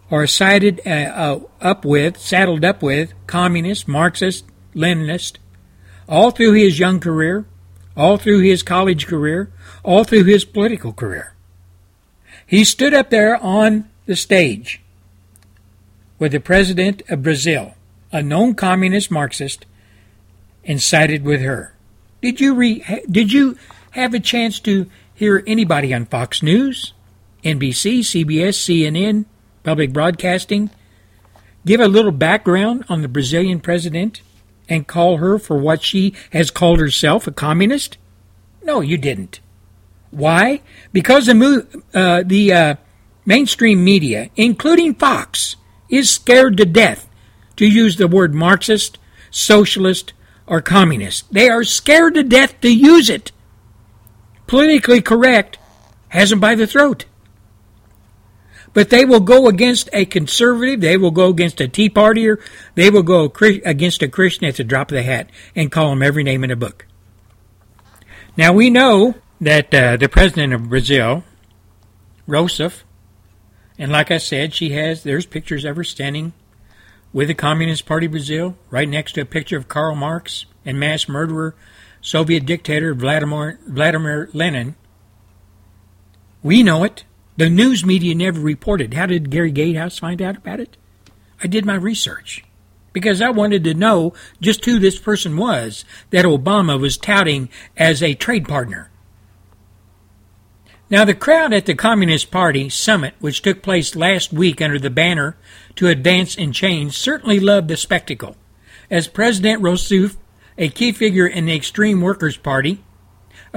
Speaker 1: or sided uh, uh, up with, saddled up with communist, Marxist, Leninist, all through his young career, all through his college career, all through his political career. He stood up there on the stage with the president of Brazil, a known communist Marxist, and sided with her. Did you re- did you have a chance to hear anybody on Fox News, NBC, CBS, CNN, public broadcasting, give a little background on the Brazilian president and call her for what she has called herself, a communist? No, you didn't. Why? Because the, uh, the uh, mainstream media, including Fox, is scared to death to use the word Marxist, socialist, or communist. They are scared to death to use it. Politically correct has them by the throat. But they will go against a conservative, they will go against a Tea Partier, they will go against a Christian at the drop of the hat and call them every name in the book. Now we know that uh, the president of Brazil, Rousseff, and like I said, she has, there's pictures of her standing with the Communist Party Brazil, right next to a picture of Karl Marx and mass murderer, Soviet dictator Vladimir, Vladimir Lenin. We know it. The news media never reported. How did Gary Gatehouse find out about it? I did my research because I wanted to know just who this person was that Obama was touting as a trade partner. Now, the crowd at the Communist Party summit, which took place last week under the banner to advance and change, certainly loved the spectacle. As President Rousseff, a key figure in the Extreme Workers' Party,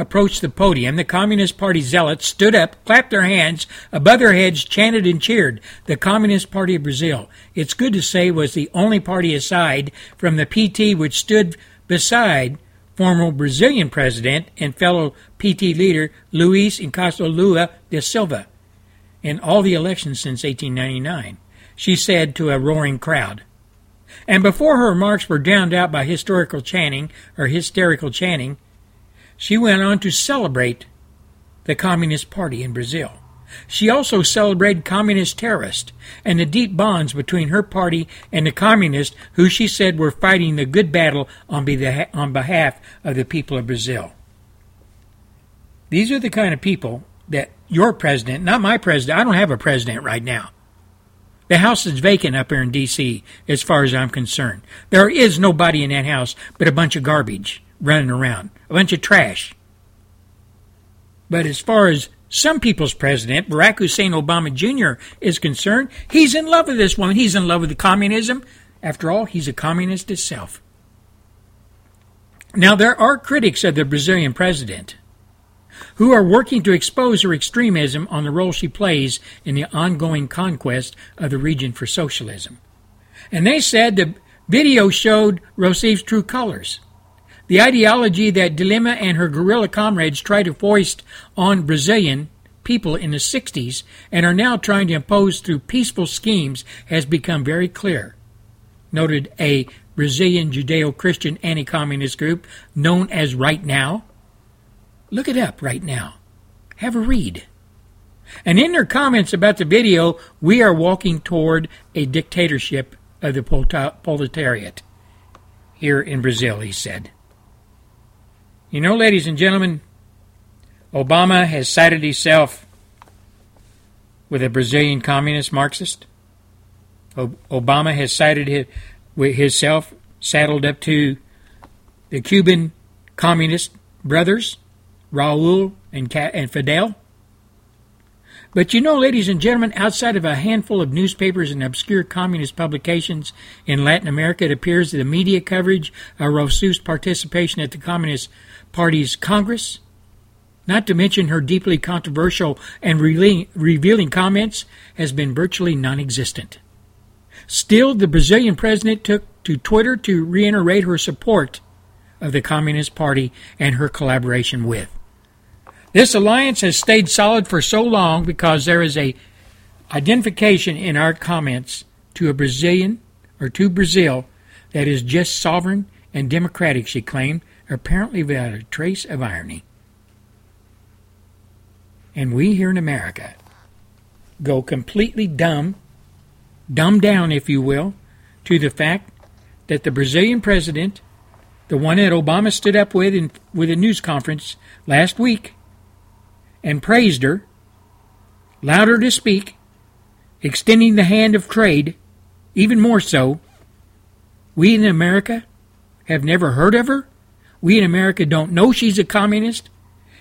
Speaker 1: approached the podium, the Communist Party zealots stood up, clapped their hands above their heads, chanted and cheered. The Communist Party of Brazil, it's good to say, was the only party aside from the PT which stood beside former Brazilian president and fellow PT leader Luiz Inácio Lula da Silva in all the elections since 1899. She said to a roaring crowd. And before her remarks were drowned out by historical chanting or hysterical chanting, she went on to celebrate the Communist Party in Brazil. She also celebrated communist terrorists and the deep bonds between her party and the communists who she said were fighting the good battle on, behalf of the people of Brazil. These are the kind of people that your president, not my president, I don't have a president right now. The house is vacant up here in D.C., as far as I'm concerned. There is nobody in that house but a bunch of garbage running around, a bunch of trash. But as far as some people's president, Barack Hussein Obama Jr., is concerned, he's in love with this woman. He's in love with communism. After all, he's a communist himself. Now, there are critics of the Brazilian president who are working to expose her extremism on the role she plays in the ongoing conquest of the region for socialism. And they said the video showed Rousseff's true colors. The ideology that Dilma and her guerrilla comrades tried to foist on Brazilian people in the 60s and are now trying to impose through peaceful schemes has become very clear, noted a Brazilian Judeo Christian anti communist group known as Right Now. Look it up right now. Have a read. And in their comments about the video, we are walking toward a dictatorship of the proletariat. here in Brazil, he said. You know, ladies and gentlemen, Obama has sided himself with a Brazilian communist Marxist. Obama has sided his, himself saddled up to the Cuban communist brothers, Raul and Fidel. But you know, ladies and gentlemen, outside of a handful of newspapers and obscure communist publications in Latin America, it appears that the media coverage of Rousseau's participation at the Communist Party's Congress, not to mention her deeply controversial and revealing comments, has been virtually non existent. Still, the Brazilian president took to Twitter to reiterate her support of the Communist Party and her collaboration with. This alliance has stayed solid for so long because there is a identification in our comments to a Brazilian or to Brazil that is just sovereign and democratic, she claimed, apparently without a trace of irony. And we here in America go completely dumb, dumbed down, if you will, to the fact that the Brazilian president, the one that Obama stood up with in with a news conference last week, and praised her, louder to speak, extending the hand of trade, even more so. We in America have never heard of her. We in America don't know she's a communist.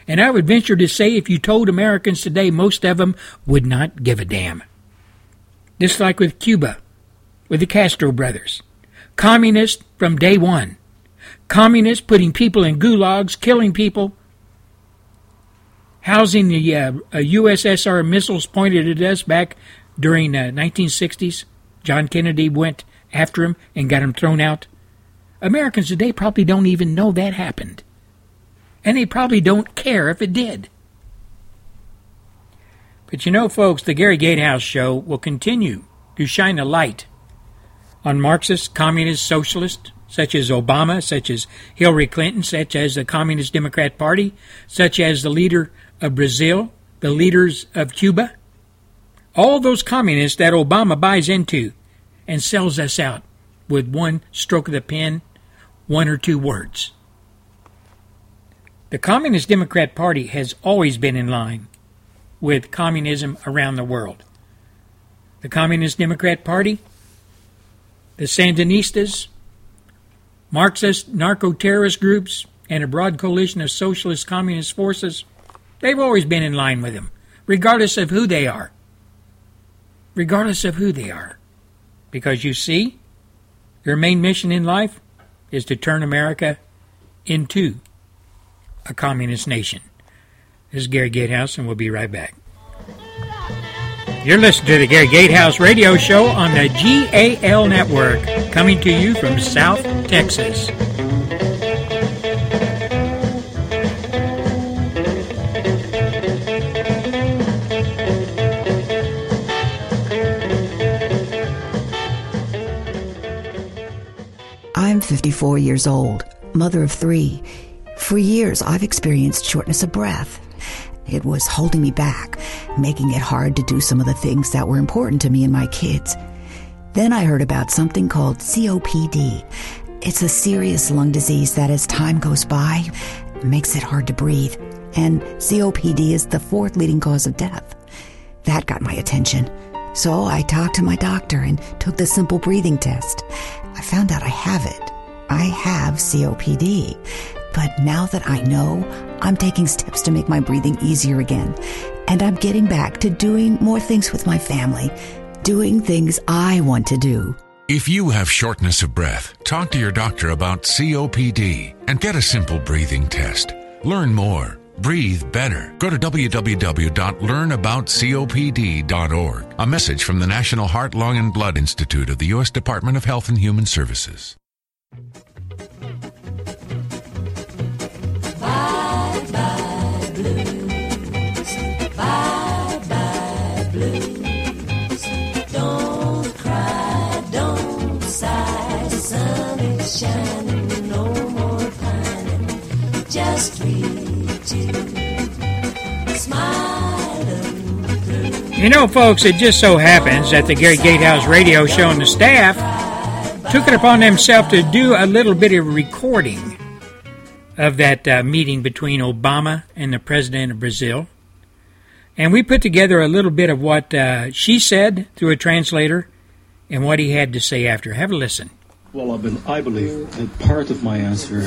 Speaker 1: And I would venture to say if you told Americans today, most of them would not give a damn. Just like with Cuba, with the Castro brothers. Communist from day one. Communist putting people in gulags, killing people, housing the uh, USSR missiles pointed at us back during the uh, 1960s. John Kennedy went after him and got him thrown out. Americans today probably don't even know that happened. And they probably don't care if it did. But you know, folks, the Gary Gatehouse Show will continue to shine a light on Marxist, communist, socialist, such as Obama, such as Hillary Clinton, such as the Communist Democrat Party, such as the leader of Brazil, the leaders of Cuba, all those communists that Obama buys into and sells us out with one stroke of the pen, one or two words. The Communist Democrat Party has always been in line with communism around the world. The Communist Democrat Party, the Sandinistas, Marxist narco terrorist groups, and a broad coalition of socialist communist forces They've always been in line with him, regardless of who they are. Regardless of who they are. Because you see, their main mission in life is to turn America into a communist nation. This is Gary Gatehouse, and we'll be right back. You're listening to the Gary Gatehouse Radio Show on the GAL Network, coming to you from South Texas.
Speaker 23: 54 years old, mother of three. For years, I've experienced shortness of breath. It was holding me back, making it hard to do some of the things that were important to me and my kids. Then I heard about something called COPD. It's a serious lung disease that, as time goes by, makes it hard to breathe. And COPD is the fourth leading cause of death. That got my attention. So I talked to my doctor and took the simple breathing test. I found out I have it. I have COPD. But now that I know, I'm taking steps to make my breathing easier again. And I'm getting back to doing more things with my family, doing things I want to do.
Speaker 24: If you have shortness of breath, talk to your doctor about COPD and get a simple breathing test. Learn more. Breathe better. Go to www.learnaboutcopd.org. A message from the National Heart, Lung, and Blood Institute of the U.S. Department of Health and Human Services.
Speaker 13: Bye bye blues. Bye bye blues. Don't cry, don't sigh. Sun is shining, no more. Just
Speaker 1: You know, folks, it just so happens that the Gary Gatehouse radio show and the staff took it upon themselves to do a little bit of recording of that uh, meeting between Obama and the president of Brazil. And we put together a little bit of what uh, she said through a translator and what he had to say after. Have a listen.
Speaker 25: Well, I bel- I believe that part of my answer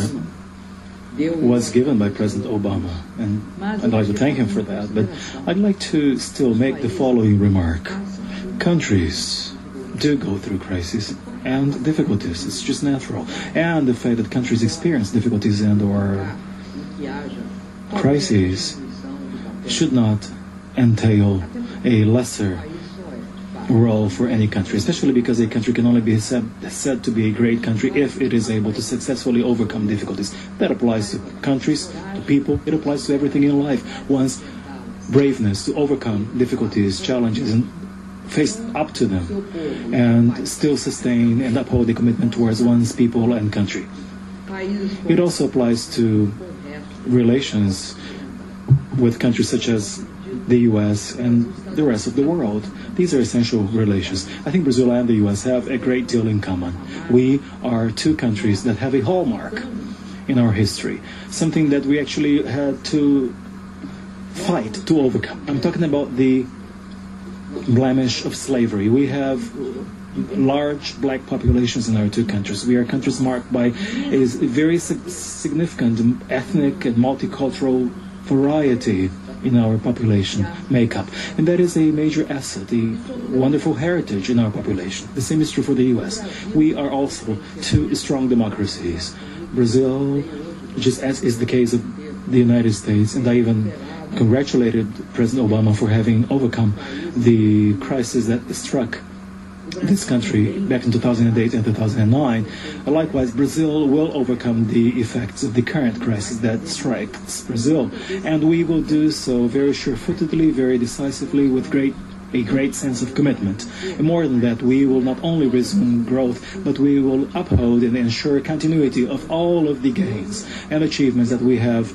Speaker 25: was given by President Obama, and I'd like to thank him for that. But I'd like to still make the following remark. Countries do go through crises and difficulties. It's just natural. And the fact that countries experience difficulties and or crises should not entail a lesser role for any country, especially because a country can only be said, said to be a great country if it is able to successfully overcome difficulties. That applies to countries, to people, it applies to everything in life. One's braveness to overcome difficulties, challenges, and face up to them, and still sustain and uphold the commitment towards one's people and country. It also applies to relations with countries such as the US and the rest of the world. These are essential relations. I think Brazil and the US have a great deal in common. We are two countries that have a hallmark in our history, something that we actually had to fight to overcome. I'm talking about the blemish of slavery. We have large black populations in our two countries. We are countries marked by a very significant ethnic and multicultural variety in our population makeup. And that is a major asset, a wonderful heritage in our population. The same is true for the US. We are also two strong democracies. Brazil, just as is the case of the United States, and I even congratulated President Obama for having overcome the crisis that struck this country back in 2008 and 2009. Likewise, Brazil will overcome the effects of the current crisis that strikes Brazil, and we will do so very sure-footedly, very decisively, with great a great sense of commitment. And more than that, we will not only resume growth, but we will uphold and ensure continuity of all of the gains and achievements that we have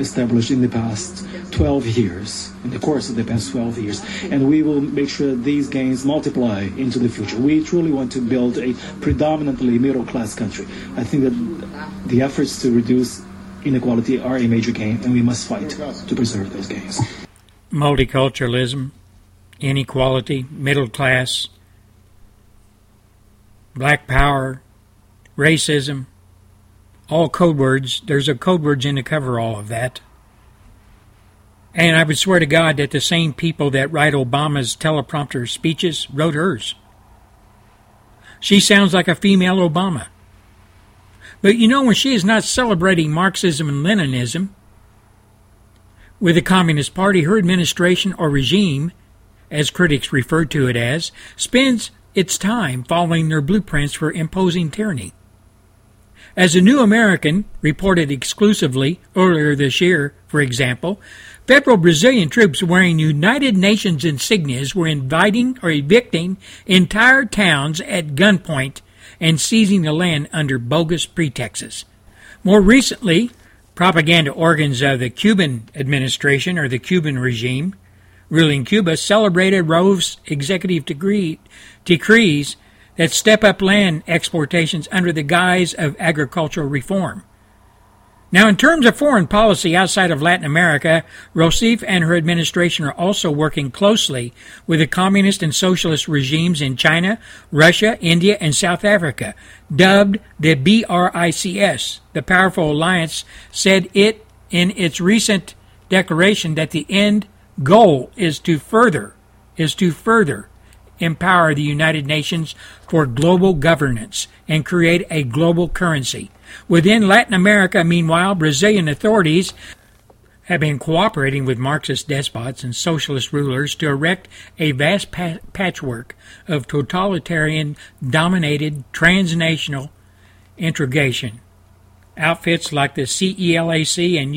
Speaker 25: established in the past 12 years, in the course of the past 12 years, and we will make sure these gains multiply into the future. We truly want to build a predominantly middle class country. I think that the efforts to reduce inequality are a major gain, and we must fight to preserve those gains.
Speaker 1: Multiculturalism, inequality, middle class, black power, racism, all code words. There's a code words in to cover all of that. And I would swear to God that the same people that write Obama's teleprompter speeches wrote hers. She sounds like a female Obama. But you know, when she is not celebrating Marxism and Leninism with the Communist Party, her administration or regime, as critics refer to it as, spends its time following their blueprints for imposing tyranny. As a New American reported exclusively earlier this year, for example, federal Brazilian troops wearing United Nations insignias were inviting or evicting entire towns at gunpoint and seizing the land under bogus pretexts. More recently, propaganda organs of the Cuban administration or the Cuban regime ruling Cuba celebrated Rove's executive degree, decrees that step up land exportations under the guise of agricultural reform. Now, in terms of foreign policy outside of Latin America, Rousseff and her administration are also working closely with the communist and socialist regimes in China, Russia, India, and South Africa. Dubbed the BRICS, the Powerful Alliance said it in its recent declaration that the end goal is to further is to further empower the United Nations for global governance and create a global currency. Within Latin America, meanwhile, Brazilian authorities have been cooperating with Marxist despots and socialist rulers to erect a vast pa- patchwork of totalitarian dominated transnational integration. Outfits like the CELAC and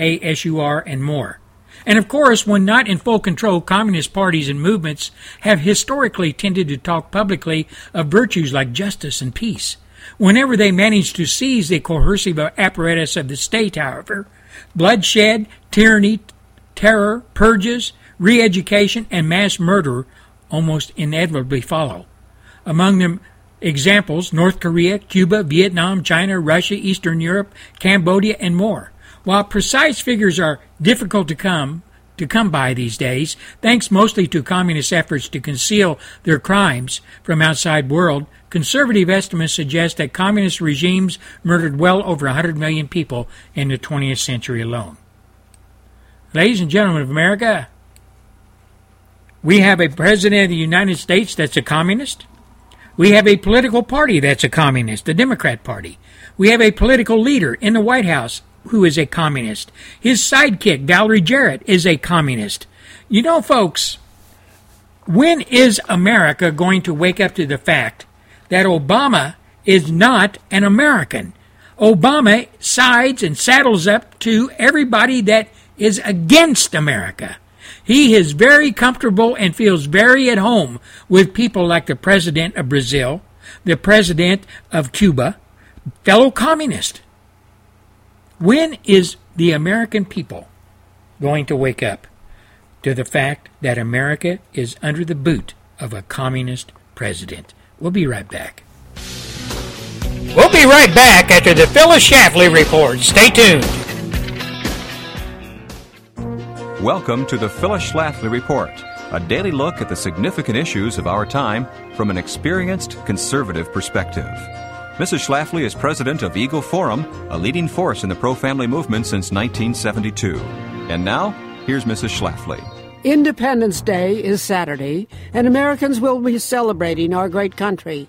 Speaker 1: UNASUR and more. And of course, when not in full control, communist parties and movements have historically tended to talk publicly of virtues like justice and peace. Whenever they manage to seize the coercive apparatus of the state, however, bloodshed, tyranny, terror, purges, re education, and mass murder almost inevitably follow. Among them Examples North Korea, Cuba, Vietnam, China, Russia, Eastern Europe, Cambodia, and more. While precise figures are difficult to come to come by these days, thanks mostly to communist efforts to conceal their crimes from outside world, conservative estimates suggest that communist regimes murdered well over 100 million people in the 20th century alone. Ladies and gentlemen of America, we have a president of the United States that's a communist. We have a political party that's a communist, the Democrat Party. We have a political leader in the White House who is a communist. His sidekick, Valerie Jarrett, is a communist. You know, folks, when is America going to wake up to the fact that Obama is not an American? Obama sides and saddles up to everybody that is against America. He is very comfortable and feels very at home with people like the president of Brazil, the president of Cuba, fellow communist. When is the American people going to wake up to the fact that America is under the boot of a communist president? We'll be right back. We'll be right back after the Phyllis Schlafly report. Stay tuned.
Speaker 26: Welcome to the Phyllis Schlafly Report, a daily look at the significant issues of our time from an experienced conservative perspective. Mrs. Schlafly is president of Eagle Forum, a leading force in the pro family movement since 1972. And now, here's Mrs. Schlafly.
Speaker 4: Independence Day is Saturday, and Americans will be celebrating our great country.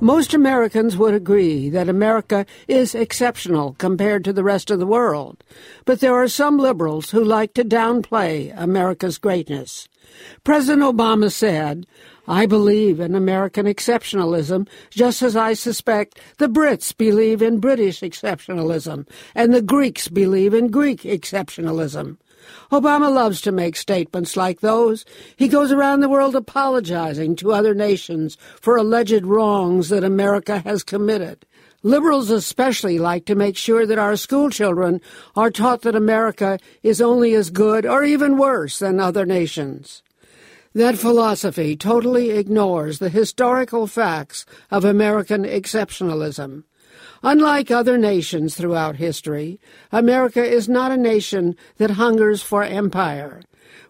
Speaker 4: Most Americans would agree that America is exceptional compared to the rest of the world, but there are some liberals who like to downplay America's greatness. President Obama said, I believe in American exceptionalism, just as I suspect the Brits believe in British exceptionalism, and the Greeks believe in Greek exceptionalism. Obama loves to make statements like those. He goes around the world apologizing to other nations for alleged wrongs that America has committed. Liberals especially like to make sure that our schoolchildren are taught that America is only as good or even worse than other nations. That philosophy totally ignores the historical facts of American exceptionalism. Unlike other nations throughout history, America is not a nation that hungers for empire.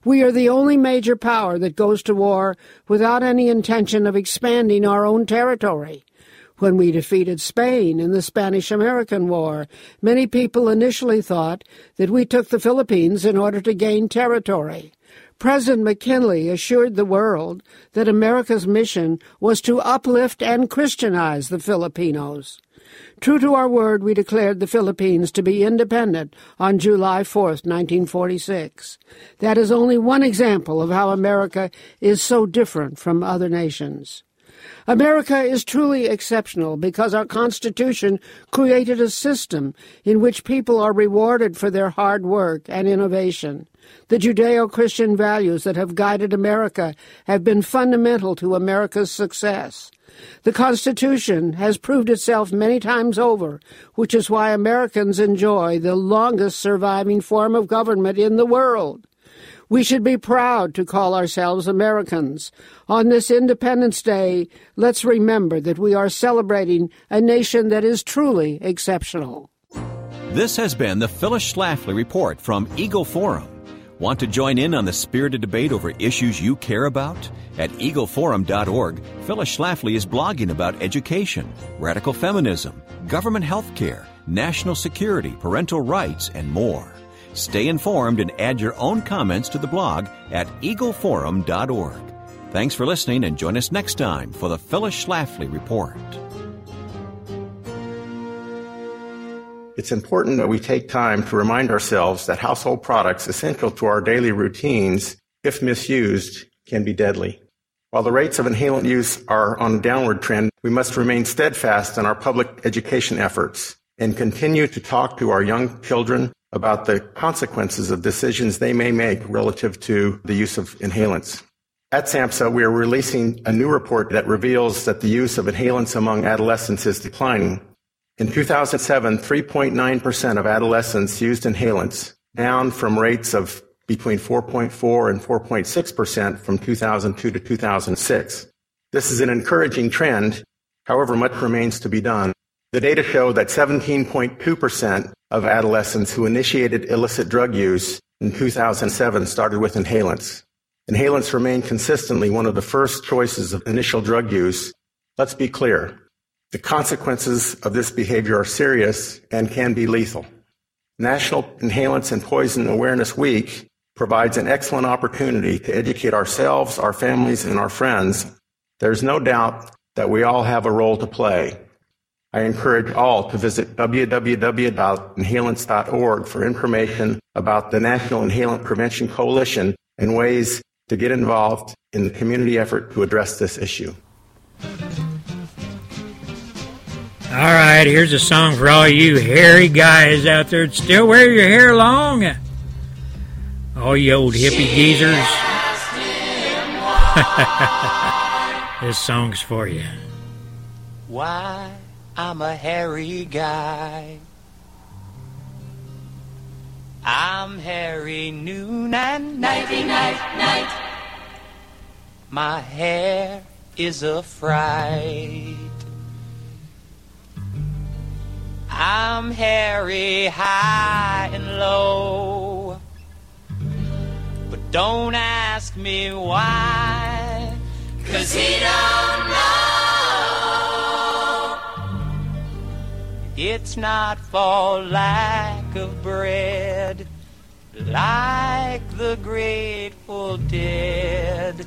Speaker 4: We are the only major power that goes to war without any intention of expanding our own territory. When we defeated Spain in the Spanish American War, many people initially thought that we took the Philippines in order to gain territory. President McKinley assured the world that America's mission was to uplift and Christianize the Filipinos. True to our word, we declared the Philippines to be independent on July 4th, 1946. That is only one example of how America is so different from other nations. America is truly exceptional because our Constitution created a system in which people are rewarded for their hard work and innovation. The Judeo Christian values that have guided America have been fundamental to America's success. The Constitution has proved itself many times over, which is why Americans enjoy the longest surviving form of government in the world. We should be proud to call ourselves Americans. On this Independence Day, let's remember that we are celebrating a nation that is truly exceptional.
Speaker 26: This has been the Phyllis Schlafly Report from Eagle Forum. Want to join in on the spirited debate over issues you care about? At eagleforum.org, Phyllis Schlafly is blogging about education, radical feminism, government health care, national security, parental rights, and more. Stay informed and add your own comments to the blog at eagleforum.org. Thanks for listening and join us next time for the Phyllis Schlafly Report.
Speaker 27: It's important that we take time to remind ourselves that household products essential to our daily routines, if misused, can be deadly. While the rates of inhalant use are on a downward trend, we must remain steadfast in our public education efforts and continue to talk to our young children about the consequences of decisions they may make relative to the use of inhalants. At SAMHSA, we are releasing a new report that reveals that the use of inhalants among adolescents is declining. In 2007, 3.9% of adolescents used inhalants, down from rates of between 4.4 and 4.6% from 2002 to 2006. This is an encouraging trend. However, much remains to be done. The data show that 17.2% of adolescents who initiated illicit drug use in 2007 started with inhalants. Inhalants remain consistently one of the first choices of initial drug use. Let's be clear. The consequences of this behavior are serious and can be lethal. National Inhalants and Poison Awareness Week provides an excellent opportunity to educate ourselves, our families, and our friends. There's no doubt that we all have a role to play. I encourage all to visit www.inhalants.org for information about the National Inhalant Prevention Coalition and ways to get involved in the community effort to address this issue.
Speaker 1: All right, here's a song for all you hairy guys out there that still wear your hair long. All you old hippie geezers. this song's for you.
Speaker 28: Why, I'm a hairy guy. I'm hairy noon and nighty night, night. My hair is a fright. I'm hairy high and low. But don't ask me why. Cause he don't know. It's not for lack of bread, like the Grateful Dead.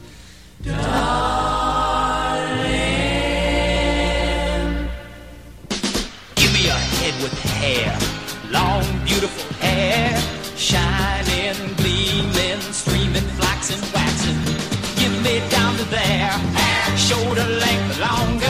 Speaker 28: Darling. Hair, long, beautiful hair, shining, gleaming, streaming, flaxen, waxing. Give me down to there, shoulder length longer.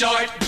Speaker 28: Short.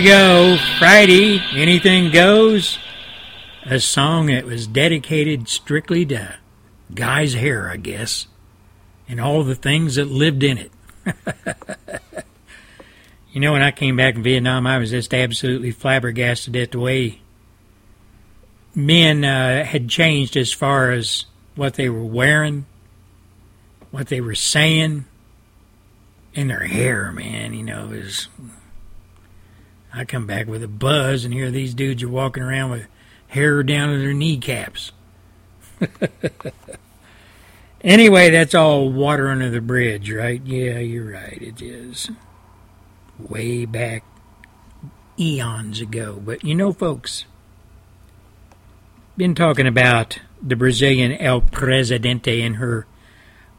Speaker 1: Go. Friday, Anything Goes. A song that was dedicated strictly to Guy's hair, I guess, and all the things that lived in it. you know, when I came back from Vietnam, I was just absolutely flabbergasted at the way men uh, had changed as far as what they were wearing, what they were saying, and their hair, man. You know, it was I come back with a buzz and hear these dudes are walking around with hair down to their kneecaps. anyway, that's all water under the bridge, right? Yeah, you're right, it is. Way back eons ago. But you know, folks, been talking about the Brazilian El Presidente and her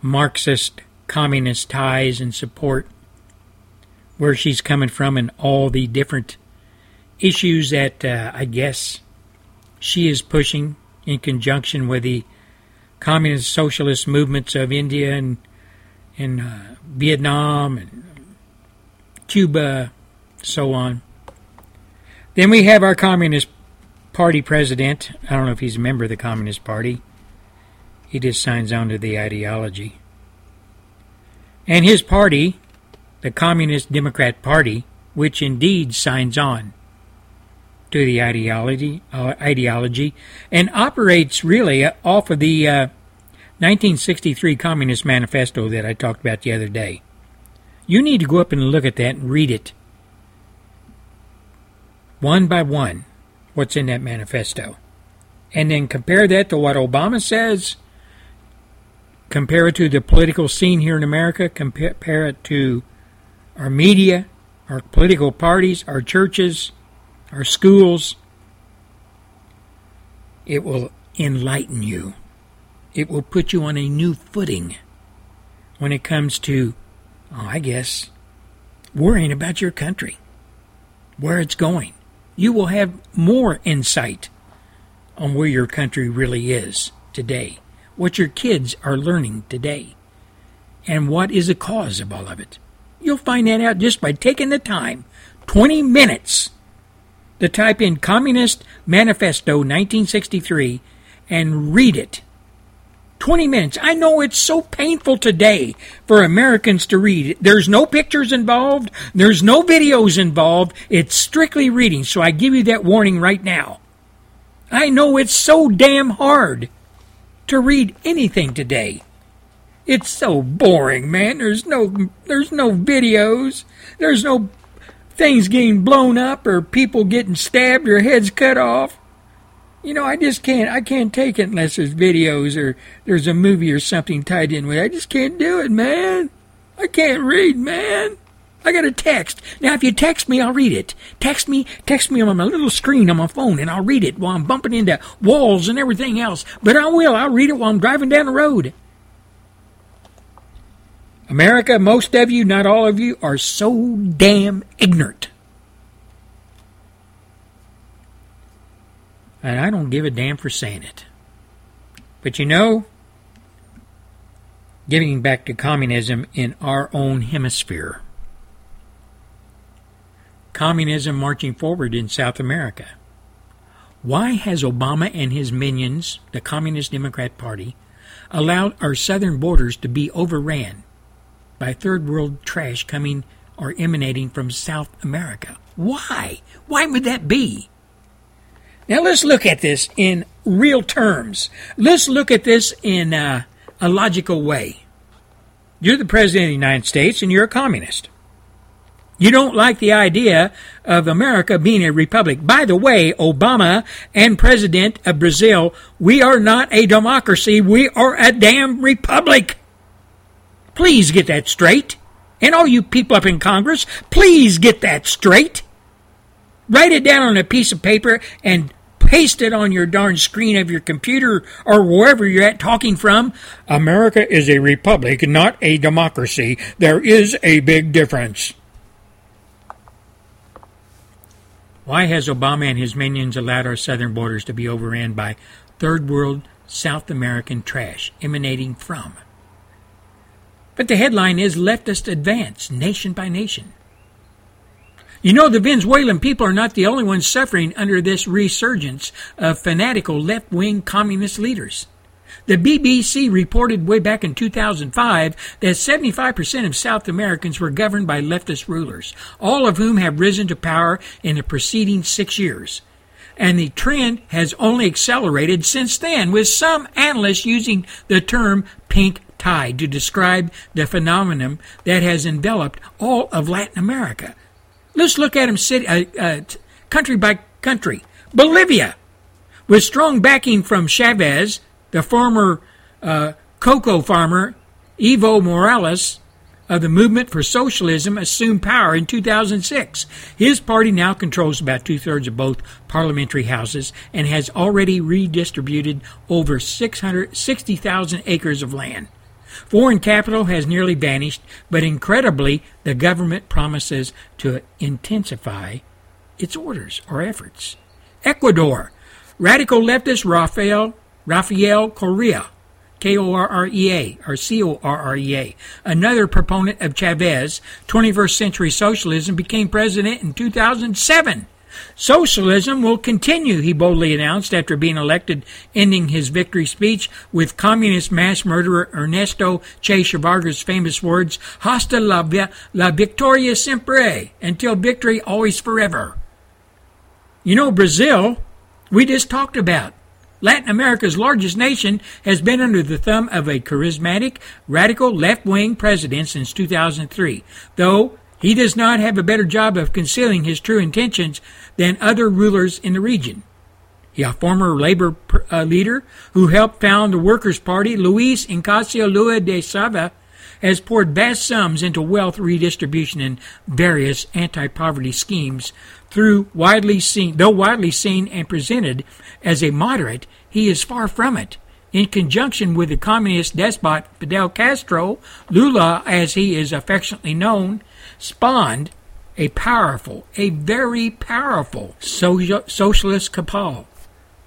Speaker 1: Marxist communist ties and support, where she's coming from, and all the different issues that uh, I guess she is pushing in conjunction with the communist socialist movements of India and and uh, Vietnam and Cuba, so on. Then we have our Communist Party president. I don't know if he's a member of the Communist Party. He just signs on to the ideology. And his party, the Communist Democrat Party, which indeed signs on to the ideology, uh, ideology and operates really off of the uh, 1963 Communist Manifesto that I talked about the other day. You need to go up and look at that and read it one by one what's in that manifesto. And then compare that to what Obama says, compare it to the political scene here in America, compare it to our media, our political parties, our churches, our schools. It will enlighten you. It will put you on a new footing when it comes to, oh, I guess, worrying about your country, where it's going. You will have more insight on where your country really is today, what your kids are learning today, and what is the cause of all of it. You'll find that out just by taking the time 20 minutes to type in Communist Manifesto 1963 and read it 20 minutes. I know it's so painful today for Americans to read. There's no pictures involved, there's no videos involved. It's strictly reading, so I give you that warning right now. I know it's so damn hard to read anything today. It's so boring, man. There's no there's no videos. There's no things getting blown up or people getting stabbed or heads cut off you know, I just can't. I can't take it unless there's videos or there's a movie or something tied in with it. I just can't do it, man. I can't read, man. I got a text. Now, if you text me, I'll read it. Text me, text me on my little screen on my phone, and I'll read it while I'm bumping into walls and everything else. But I will. I'll read it while I'm driving down the road. America, most of you, not all of you, are so damn ignorant. And I don't give a damn for saying it. But you know, getting back to communism in our own hemisphere, communism marching forward in South America. Why has Obama and his minions, the Communist Democrat Party, allowed our southern borders to be overran by third world trash coming or emanating from South America? Why? Why would that be? Now let's look at this in real terms. Let's look at this in uh, a logical way. You're the President of the United States and you're a communist. You don't like the idea of America being a republic. By the way, Obama and President of Brazil, we are not a democracy. We are a damn republic. Please get that straight. And all you people up in Congress, please get that straight. Write it down on a piece of paper and paste it on your darn screen of your computer or wherever you're at talking from. America is a republic, not a democracy. There is a big difference. Why has Obama and his minions allowed our southern borders to be overrun by third world South American trash emanating from? But the headline is Leftist Advance, Nation by Nation. You know, the Venezuelan people are not the only ones suffering under this resurgence of fanatical left wing communist leaders. The BBC reported way back in 2005 that 75% of South Americans were governed by leftist rulers, all of whom have risen to power in the preceding six years. And the trend has only accelerated since then, with some analysts using the term pink to describe the phenomenon that has enveloped all of Latin America. Let's look at them city, uh, uh, country by country. Bolivia, with strong backing from Chavez, the former uh, cocoa farmer Evo Morales of the Movement for Socialism assumed power in 2006. His party now controls about two thirds of both parliamentary houses and has already redistributed over 660,000 acres of land. Foreign capital has nearly vanished, but incredibly, the government promises to intensify its orders or efforts. Ecuador. Radical leftist Rafael, Rafael Correa, K O R R E A, or C O R R E A, another proponent of Chavez, 21st century socialism, became president in 2007. Socialism will continue, he boldly announced after being elected, ending his victory speech with communist mass murderer Ernesto Che Guevara's famous words, Hasta la, la victoria siempre, until victory always forever. You know, Brazil, we just talked about. Latin America's largest nation has been under the thumb of a charismatic, radical left wing president since 2003, though he does not have a better job of concealing his true intentions than other rulers in the region. A former labor uh, leader who helped found the Workers' Party, Luis Inacio Lula da Silva, has poured vast sums into wealth redistribution and various anti-poverty schemes through widely seen, though widely seen and presented as a moderate, he is far from it. In conjunction with the communist despot Fidel Castro, Lula, as he is affectionately known, spawned a powerful, a very powerful socialist cabal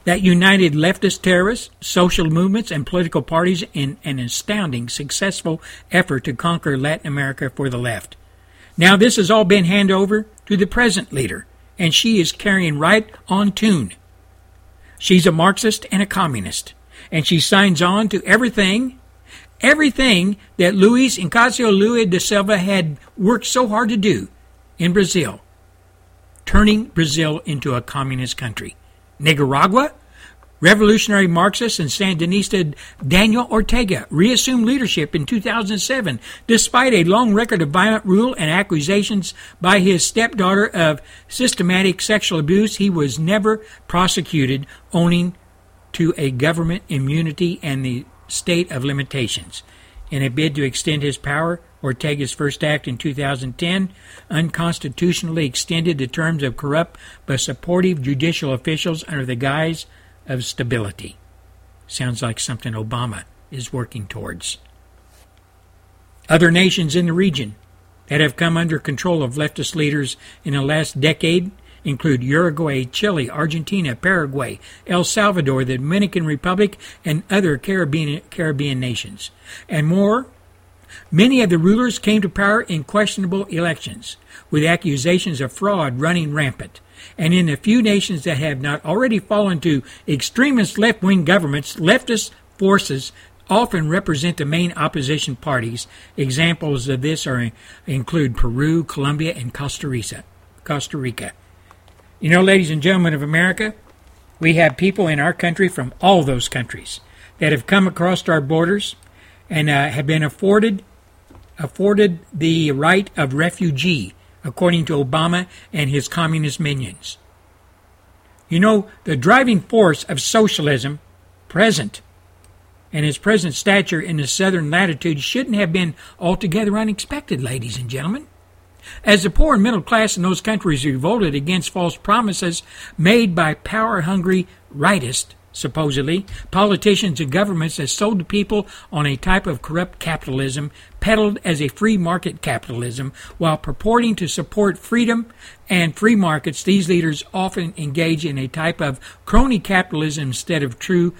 Speaker 1: that united leftist terrorists, social movements, and political parties in an astounding, successful effort to conquer Latin America for the left. Now, this has all been handed over to the present leader, and she is carrying right on tune. She's a Marxist and a communist, and she signs on to everything, everything that Luis Inacio Lula da Silva had worked so hard to do in Brazil, turning Brazil into a communist country. Nicaragua, revolutionary Marxist and Sandinista Daniel Ortega reassumed leadership in 2007 despite a long record of violent rule and accusations by his stepdaughter of systematic sexual abuse. He was never prosecuted, owning to a government immunity and the state of limitations. In a bid to extend his power, Ortega's first act in 2010 unconstitutionally extended the terms of corrupt but supportive judicial officials under the guise of stability. Sounds like something Obama is working towards. Other nations in the region that have come under control of leftist leaders in the last decade include Uruguay, Chile, Argentina, Paraguay, El Salvador, the Dominican Republic, and other Caribbean, Caribbean nations. And more, many of the rulers came to power in questionable elections, with accusations of fraud running rampant. And in the few nations that have not already fallen to extremist left wing governments, leftist forces often represent the main opposition parties. Examples of this are include Peru, Colombia, and Costa Rica. Costa Rica. You know, ladies and gentlemen of America, we have people in our country from all those countries that have come across our borders and uh, have been afforded afforded the right of refugee, according to Obama and his communist minions. You know, the driving force of socialism, present, and its present stature in the southern latitudes shouldn't have been altogether unexpected, ladies and gentlemen. As the poor and middle class in those countries revolted against false promises made by power hungry rightists, supposedly, politicians and governments that sold the people on a type of corrupt capitalism peddled as a free market capitalism while purporting to support freedom and free markets these leaders often engage in a type of crony capitalism instead of true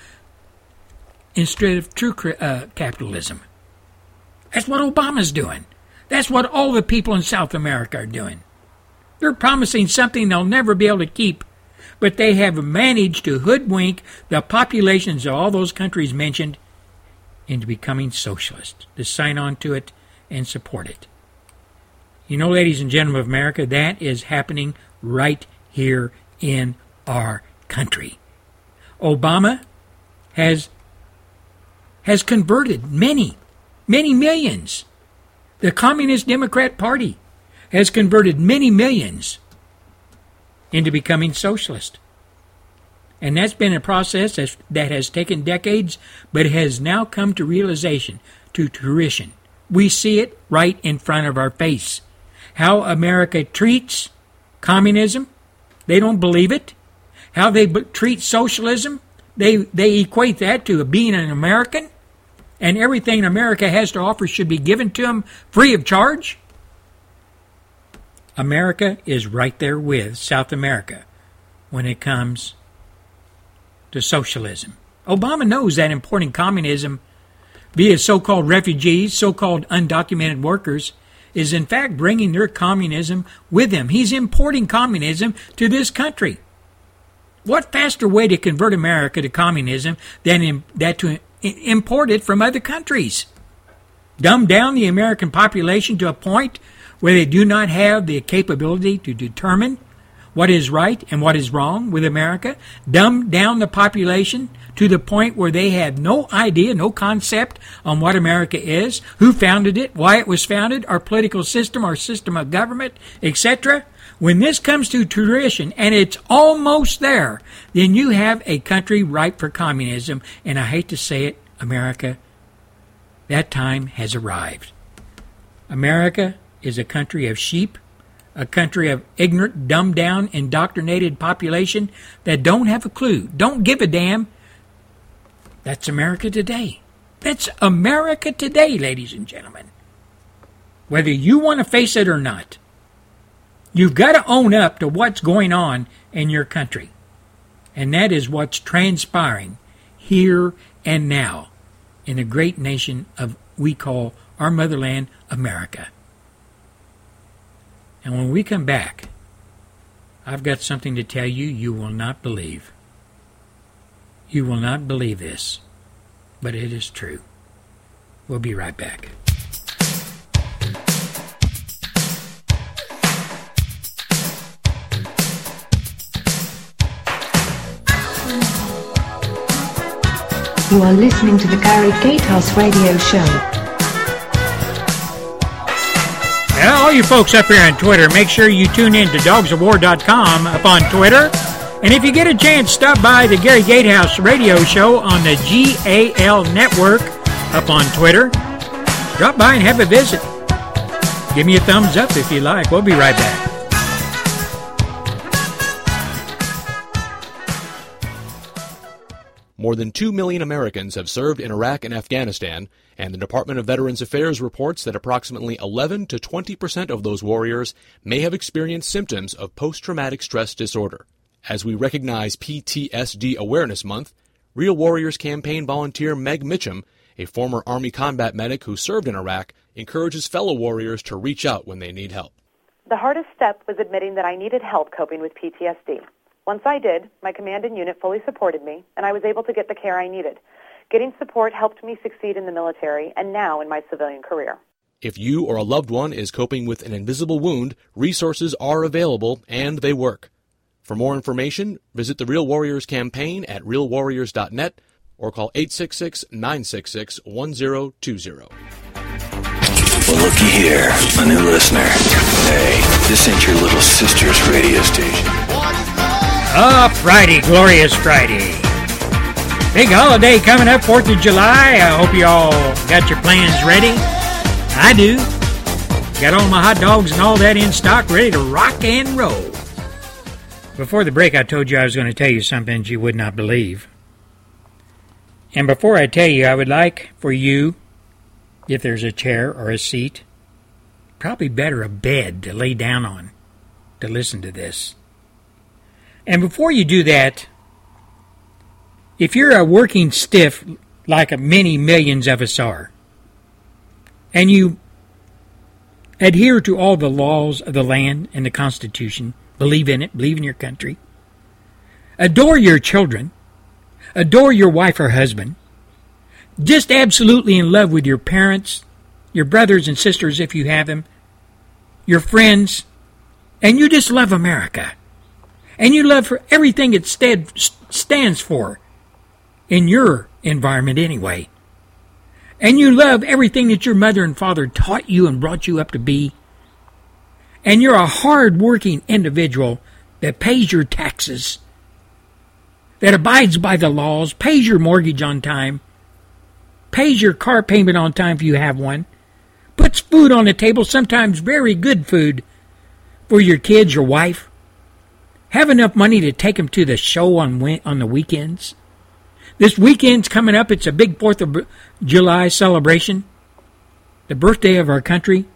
Speaker 1: instead of true uh, capitalism. That's what obama's doing that's what all the people in south america are doing they're promising something they'll never be able to keep but they have managed to hoodwink the populations of all those countries mentioned into becoming socialist, to sign on to it and support it. You know, ladies and gentlemen of America, that is happening right here in our country. Obama has has converted many, many millions. The Communist Democrat Party has converted many millions into becoming socialist. And that's been a process that has taken decades, but has now come to realization, to fruition. We see it right in front of our face. How America treats communism, they don't believe it. How they treat socialism, they, they equate that to being an American. And everything America has to offer should be given to them free of charge? America is right there with South America when it comes to socialism. Obama knows that importing communism via so called refugees, so called undocumented workers, is in fact bringing their communism with him. He's importing communism to this country. What faster way to convert America to communism than in, that to import it from other countries? Dumb down the American population to a point where they do not have the capability to determine what is right and what is wrong with America, dumb down the population to the point where they have no idea, no concept on what America is, who founded it, why it was founded, our political system, our system of government, etc. When this comes to tradition and it's almost there, then you have a country ripe for communism, and I hate to say it, America, that time has arrived. America is a country of sheep, a country of ignorant, dumbed down, indoctrinated population that don't have a clue, don't give a damn. That's America today. That's America today, ladies and gentlemen. Whether you want to face it or not, you've got to own up to what's going on in your country. And that is what's transpiring here and now in the great nation of we call our motherland America. And when we come back, I've got something to tell you you will not believe. You will not believe this, but it is true. We'll be right back.
Speaker 14: You are listening to the Gary Gatehouse Radio Show.
Speaker 1: And all you folks up here on Twitter, make sure you tune in to dogsofwar.com up on Twitter. And if you get a chance, stop by the Gary Gatehouse radio show on the GAL network up on Twitter. Drop by and have a visit. Give me a thumbs up if you like. We'll be right back.
Speaker 29: More than 2 million Americans have served in Iraq and Afghanistan, and the Department of Veterans Affairs reports that approximately 11 to 20 percent of those warriors may have experienced symptoms of post traumatic stress disorder. As we recognize PTSD Awareness Month, Real Warriors campaign volunteer Meg Mitchum, a former Army combat medic who served in Iraq, encourages fellow warriors to reach out when they need help.
Speaker 30: The hardest step was admitting that I needed help coping with PTSD. Once I did, my command and unit fully supported me, and I was able to get the care I needed. Getting support helped me succeed in the military and now in my civilian career.
Speaker 29: If you or a loved one is coping with an invisible wound, resources are available and they work. For more information, visit the Real Warriors campaign at realwarriors.net or call 866 966 1020.
Speaker 31: Well, looky here, a new listener. Hey, this ain't your little sister's radio station.
Speaker 1: Ah, Friday, glorious Friday. Big holiday coming up, 4th of July. I hope you all got your plans ready. I do. Got all my hot dogs and all that in stock, ready to rock and roll. Before the break, I told you I was going to tell you something you would not believe. And before I tell you, I would like for you, if there's a chair or a seat, probably better a bed to lay down on to listen to this. And before you do that, if you're a working stiff like many millions of us are, and you adhere to all the laws of the land and the Constitution, believe in it, believe in your country, adore your children, adore your wife or husband, just absolutely in love with your parents, your brothers and sisters if you have them, your friends, and you just love America. And you love for everything it stands for in your environment anyway. And you love everything that your mother and father taught you and brought you up to be. And you're a hard working individual that pays your taxes, that abides by the laws, pays your mortgage on time, pays your car payment on time if you have one, puts food on the table, sometimes very good food, for your kids, your wife, have enough money to take him to the show on on the weekends, This weekend's coming up. It's a big 4th of July celebration, the birthday of our country,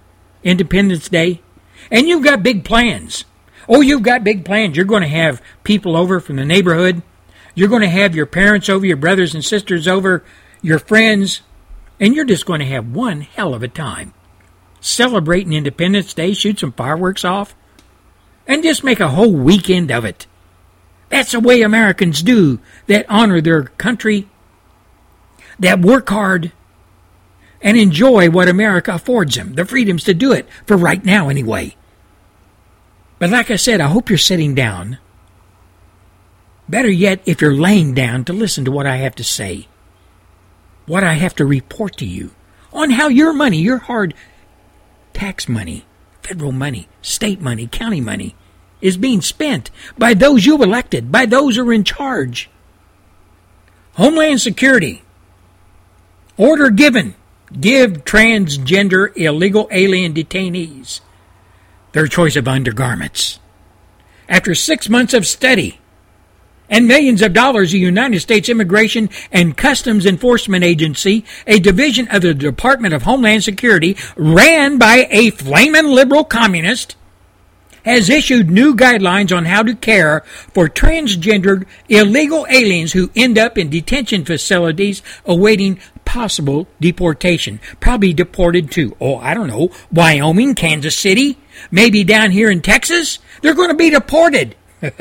Speaker 1: Independence Day. And you've got big plans. Oh, you've got big plans. You're going to have people over from the neighborhood. You're going to have your parents over, your brothers and sisters over, your friends, and you're just going to have one hell of a time. Celebrating Independence Day, shoot some fireworks off, and just make a whole weekend of it. That's the way Americans do that honor their country, that work hard, and enjoy what America affords them, the freedoms to do it, for right now anyway. But like I said, I hope you're sitting down. Better yet, if you're laying down to listen to what I have to say, what I have to report to you on how your money, your hard tax money, federal money, state money, county money, is being spent by those you elected, by those who are in charge. Homeland Security. Order given. Give transgender illegal alien detainees their choice of undergarments. After six months of study and millions of dollars, the United States Immigration and Customs Enforcement Agency, a division of the Department of Homeland Security, ran by a flaming liberal communist, has issued new guidelines on how to care for transgendered illegal aliens who end up in detention facilities awaiting possible deportation. Probably deported to, oh, I don't know, Wyoming, Kansas City, maybe down here in Texas. They're going to be deported.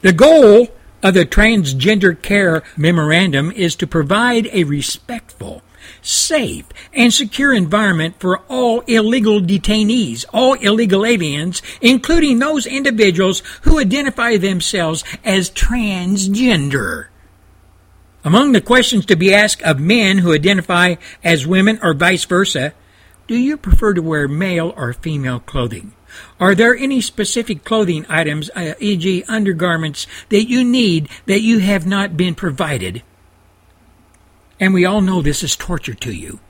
Speaker 1: the goal of the Transgender Care Memorandum is to provide a respectful, safe, and secure environment for all illegal detainees, all illegal aliens, including those individuals who identify themselves as transgender. Among the questions to be asked of men who identify as women or vice versa, do you prefer to wear male or female clothing? Are there any specific clothing items, uh, e.g., undergarments, that you need that you have not been provided? And we all know this is torture to you.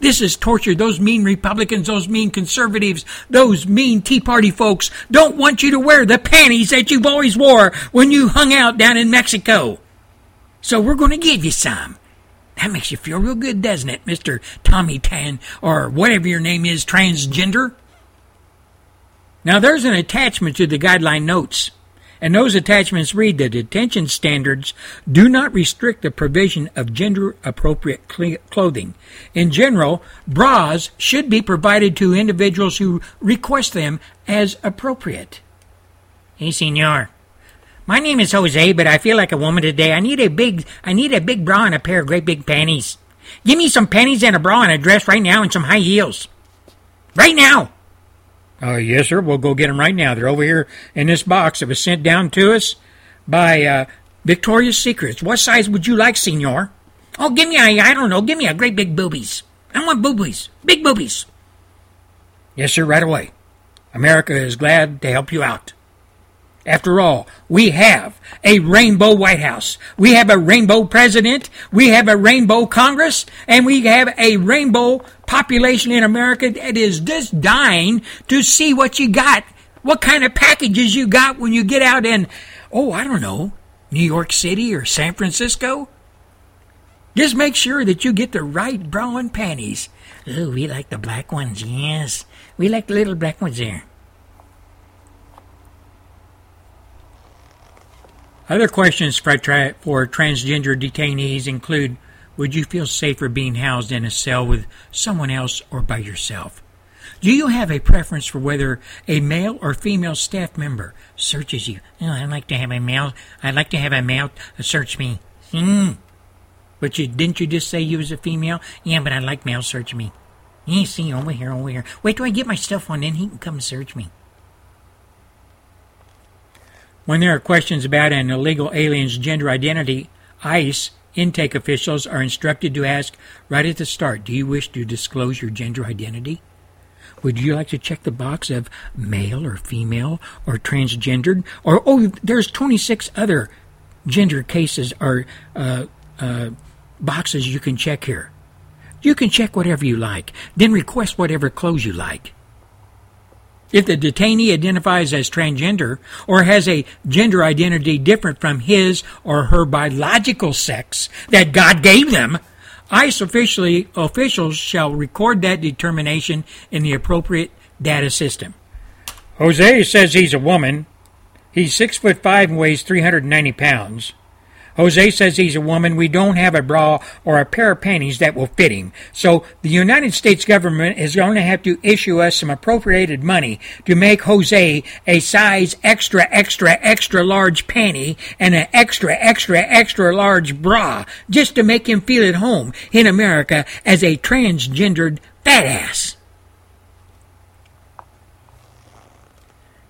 Speaker 1: This is torture. Those mean Republicans, those mean conservatives, those mean Tea Party folks don't want you to wear the panties that you've always wore when you hung out down in Mexico. So we're going to give you some. That makes you feel real good, doesn't it, Mr. Tommy Tan, or whatever your name is, transgender? Now, there's an attachment to the guideline notes, and those attachments read that detention standards do not restrict the provision of gender appropriate cl- clothing. In general, bras should be provided to individuals who request them as appropriate. Hey, senor. My name is Jose, but I feel like a woman today. I need a big, I need a big bra and a pair of great big panties. Give me some panties and a bra and a dress right now and some high heels. Right now. Oh, yes, sir. We'll go get them right now. They're over here in this box that was sent down to us by uh, Victoria's Secrets. What size would you like, senor? Oh, give me a, I don't know, give me a great big boobies. I want boobies. Big boobies. Yes, sir, right away. America is glad to help you out. After all, we have a rainbow White House. We have a rainbow president. We have a rainbow Congress. And we have a rainbow population in America that is just dying to see what you got, what kind of packages you got when you get out in, oh, I don't know, New York City or San Francisco. Just make sure that you get the right bra and panties. Oh, we like the black ones, yes. We like the little black ones there. Other questions for, tra- for transgender detainees include Would you feel safer being housed in a cell with someone else or by yourself? Do you have a preference for whether a male or female staff member searches you? Oh, I'd like to have a male. I'd like to have a male search me. Hmm. But you didn't you just say you was a female? Yeah, but I like male search me. Yeah, see over here, over here. Wait till I get my stuff on, then he can come search me. When there are questions about an illegal alien's gender identity, ICE intake officials are instructed to ask right at the start Do you wish to disclose your gender identity? Would you like to check the box of male or female or transgendered? Or, oh, there's 26 other gender cases or uh, uh, boxes you can check here. You can check whatever you like, then request whatever clothes you like. If the detainee identifies as transgender or has a gender identity different from his or her biological sex that God gave them, ICE officially, officials shall record that determination in the appropriate data system. Jose says he's a woman. He's six foot five and weighs 390 pounds. Jose says he's a woman. We don't have a bra or a pair of panties that will fit him. So the United States government is going to have to issue us some appropriated money to make Jose a size extra, extra, extra large panty and an extra, extra, extra large bra just to make him feel at home in America as a transgendered fat ass.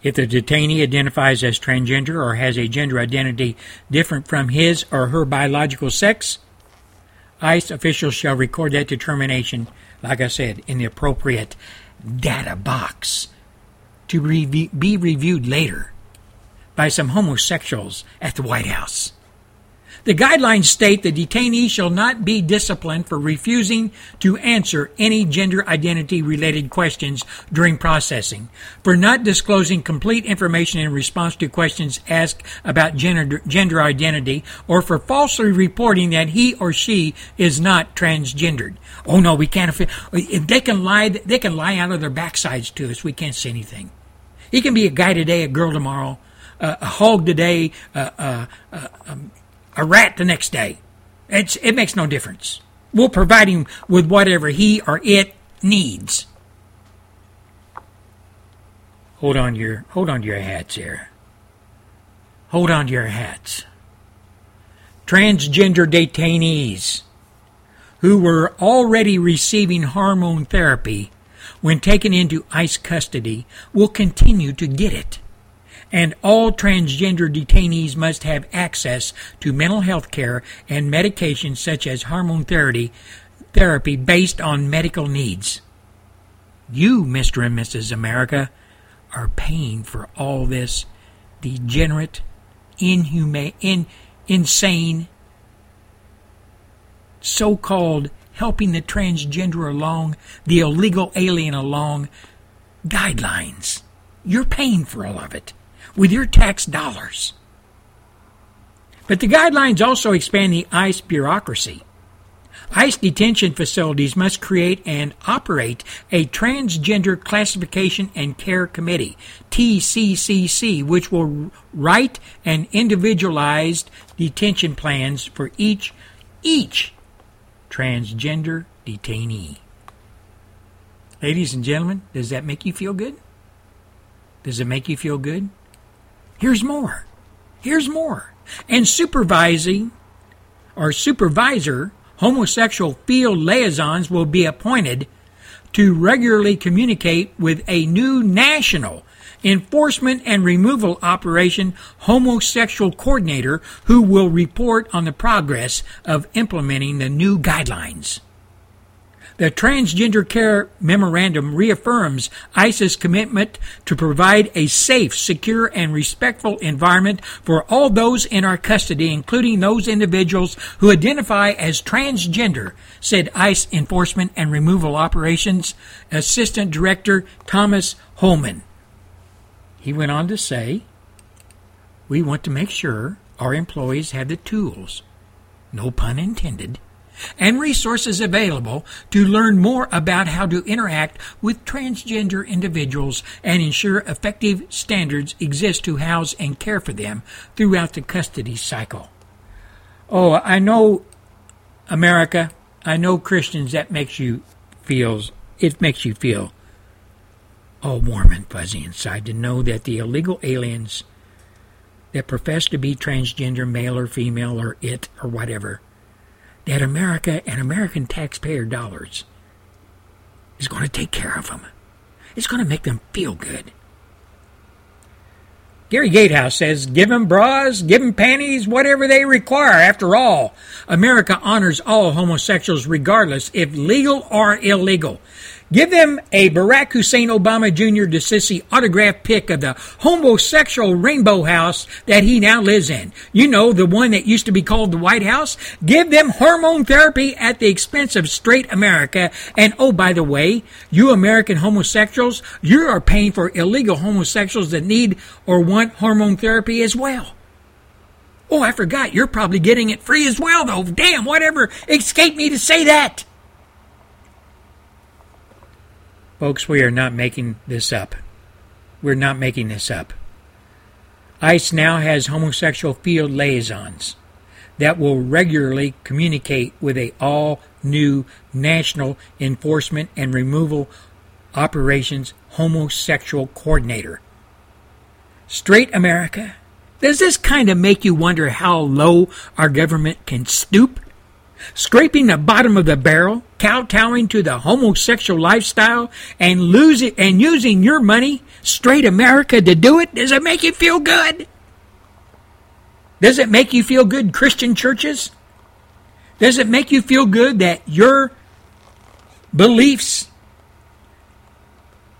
Speaker 1: If the detainee identifies as transgender or has a gender identity different from his or her biological sex, ICE officials shall record that determination, like I said, in the appropriate data box to be reviewed later by some homosexuals at the White House. The guidelines state the detainee shall not be disciplined for refusing to answer any gender identity related questions during processing, for not disclosing complete information in response to questions asked about gender, gender identity, or for falsely reporting that he or she is not transgendered. Oh no, we can't. If they can lie, they can lie out of their backsides to us. We can't say anything. He can be a guy today, a girl tomorrow, uh, a hog today, uh, uh, um, a rat the next day. It's, it makes no difference. We'll provide him with whatever he or it needs. Hold on your hold on to your hats here. Hold on to your hats. Transgender detainees who were already receiving hormone therapy when taken into ICE custody will continue to get it and all transgender detainees must have access to mental health care and medications such as hormone therapy, therapy based on medical needs. You, Mr. and Mrs. America, are paying for all this degenerate, inhumane, in, insane, so called helping the transgender along, the illegal alien along guidelines. You're paying for all of it with your tax dollars. But the guidelines also expand the ICE bureaucracy. ICE detention facilities must create and operate a Transgender Classification and Care Committee, TCCC, which will write and individualized detention plans for each each transgender detainee. Ladies and gentlemen, does that make you feel good? Does it make you feel good? Here's more. Here's more. And supervising or supervisor homosexual field liaisons will be appointed to regularly communicate with a new national enforcement and removal operation homosexual coordinator who will report on the progress of implementing the new guidelines. The Transgender Care Memorandum reaffirms ICE's commitment to provide a safe, secure, and respectful environment for all those in our custody, including those individuals who identify as transgender, said ICE Enforcement and Removal Operations Assistant Director Thomas Holman. He went on to say, We want to make sure our employees have the tools, no pun intended, and resources available to learn more about how to interact with transgender individuals and ensure effective standards exist to house and care for them throughout the custody cycle. Oh, I know America, I know Christians that makes you feels it makes you feel all warm and fuzzy inside to know that the illegal aliens that profess to be transgender male or female or it or whatever that America and American taxpayer dollars is going to take care of them. It's going to make them feel good. Gary Gatehouse says, give them bras, give them panties, whatever they require. After all, America honors all homosexuals regardless if legal or illegal. Give them a Barack Hussein Obama Jr. DeCissi autographed pic of the homosexual rainbow house that he now lives in. You know, the one that used to be called the White House. Give them hormone therapy at the expense of straight America. And oh, by the way, you American homosexuals, you are paying for illegal homosexuals that need or want hormone therapy as well. Oh, I forgot. You're probably getting it free as well, though. Damn, whatever escaped me to say that. Folks, we are not making this up. We're not making this up. ICE now has homosexual field liaisons that will regularly communicate with a all new national enforcement and removal operations homosexual coordinator. Straight America, does this kind of make you wonder how low our government can stoop? Scraping the bottom of the barrel, kowtowing to the homosexual lifestyle, and losing and using your money, straight America, to do it? Does it make you feel good? Does it make you feel good, Christian churches? Does it make you feel good that your beliefs,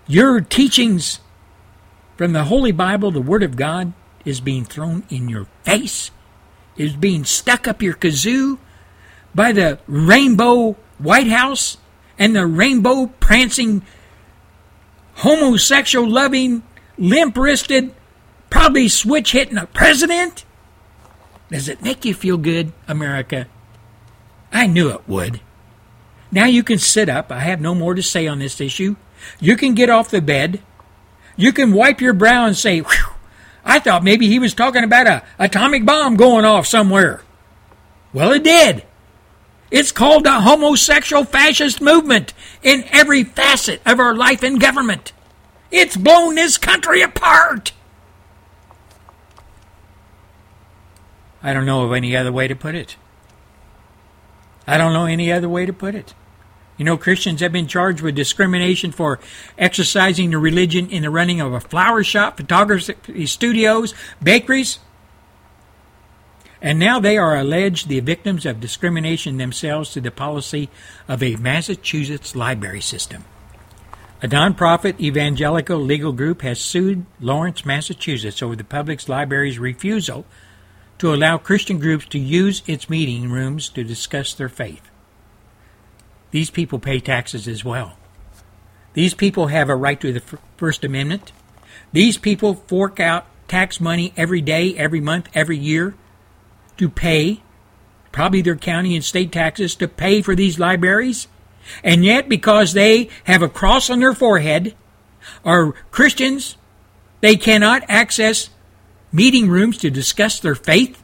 Speaker 1: your teachings from the Holy Bible, the Word of God, is being thrown in your face? Is being stuck up your kazoo by the rainbow White House and the rainbow prancing, homosexual loving, limp wristed, probably switch hitting a president? Does it make you feel good, America? I knew it would. Now you can sit up. I have no more to say on this issue. You can get off the bed. You can wipe your brow and say, I thought maybe he was talking about a atomic bomb going off somewhere. Well, it did. It's called the homosexual fascist movement in every facet of our life and government. It's blown this country apart. I don't know of any other way to put it. I don't know any other way to put it. You know, Christians have been charged with discrimination for exercising their religion in the running of a flower shop, photography studios, bakeries. And now they are alleged the victims of discrimination themselves to the policy of a Massachusetts library system. A nonprofit evangelical legal group has sued Lawrence, Massachusetts over the public library's refusal to allow Christian groups to use its meeting rooms to discuss their faith. These people pay taxes as well. These people have a right to the First Amendment. These people fork out tax money every day, every month, every year to pay, probably their county and state taxes, to pay for these libraries. And yet, because they have a cross on their forehead, are Christians, they cannot access meeting rooms to discuss their faith.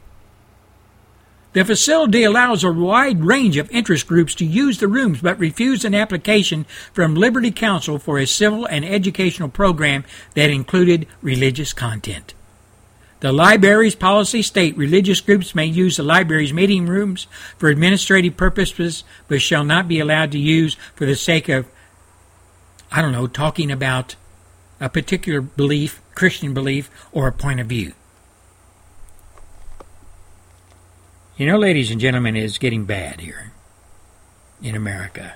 Speaker 1: The facility allows a wide range of interest groups to use the rooms but refused an application from Liberty Counsel for a civil and educational program that included religious content. The library's policy state religious groups may use the library's meeting rooms for administrative purposes but shall not be allowed to use for the sake of I don't know, talking about a particular belief, Christian belief, or a point of view. You know, ladies and gentlemen, it is getting bad here in America.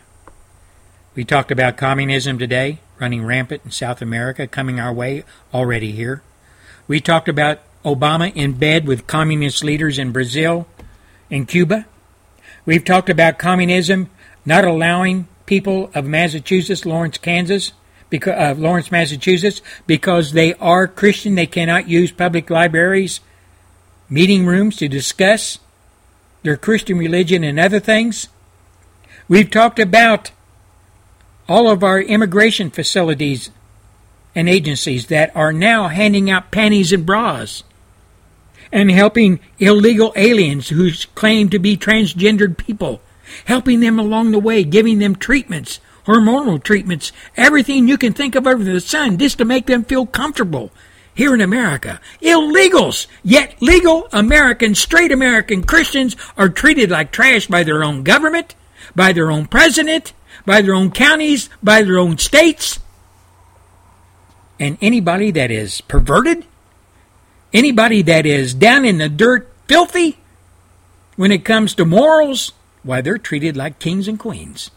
Speaker 1: We talked about communism today, running rampant in South America, coming our way already here. We talked about Obama in bed with communist leaders in Brazil and Cuba. We've talked about communism not allowing people of Massachusetts, Lawrence, Kansas, because uh, Lawrence, Massachusetts, because they are Christian, they cannot use public libraries, meeting rooms to discuss their Christian religion and other things. We've talked about all of our immigration facilities and agencies that are now handing out panties and bras and helping illegal aliens who claim to be transgendered people, helping them along the way, giving them treatments, hormonal treatments, everything you can think of under the sun just to make them feel comfortable here in America. Illegals, yet legal American, straight American Christians are treated like trash by their own government, by their own president, by their own counties, by their own states. And anybody that is perverted, anybody that is down in the dirt filthy, when it comes to morals, why, they're treated like kings and queens.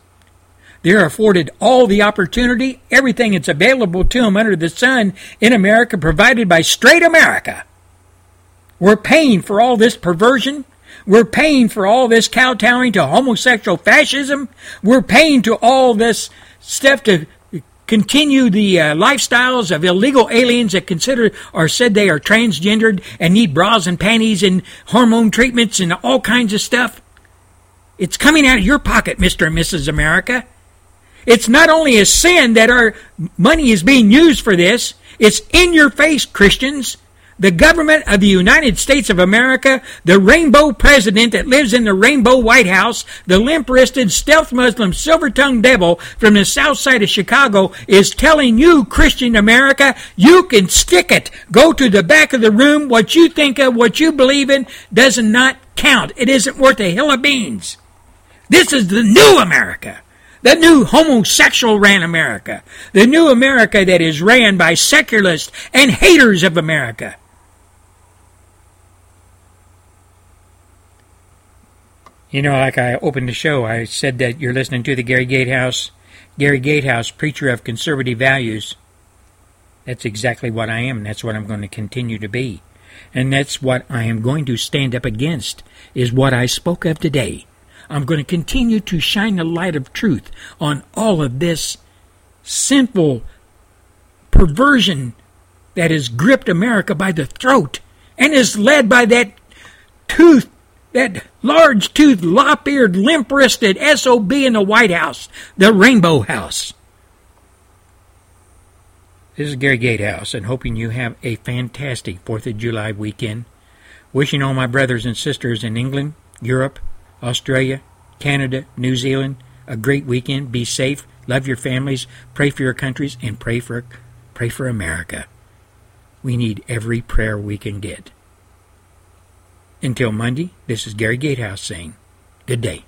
Speaker 1: They're afforded all the opportunity, everything that's available to them under the sun in America, provided by straight America. We're paying for all this perversion. We're paying for all this kowtowing to homosexual fascism. We're paying to all this stuff to continue the uh, lifestyles of illegal aliens that consider or said they are transgendered and need bras and panties and hormone treatments and all kinds of stuff. It's coming out of your pocket, Mr. and Mrs. America. It's not only a sin that our money is being used for this, it's in your face, Christians. The government of the United States of America, the rainbow president that lives in the rainbow White House, the limp wristed, stealth Muslim, silver tongued devil from the south side of Chicago is telling you, Christian America, you can stick it. Go to the back of the room. What you think of, what you believe in, does not count. It isn't worth a hill of beans. This is the new America. The new homosexual ran America. The new America that is ran by secularists and haters of America. You know, like I opened the show, I said that you're listening to the Gary Gatehouse, Gary Gatehouse, preacher of conservative values. That's exactly what I am, and that's what I'm going to continue to be. And that's what I am going to stand up against, is what I spoke of today. I'm going to continue to shine the light of truth on all of this sinful perversion that has gripped America by the throat and is led by that tooth, that large toothed, lop eared, limp wristed SOB in the White House, the Rainbow House. This is Gary Gatehouse, and hoping you have a fantastic 4th of July weekend. Wishing all my brothers and sisters in England, Europe, Australia, Canada, New Zealand a great weekend. Be safe, love your families, pray for your countries, and pray for pray for America. We need every prayer we can get. Until Monday, this is Gary Gatehouse saying, good day.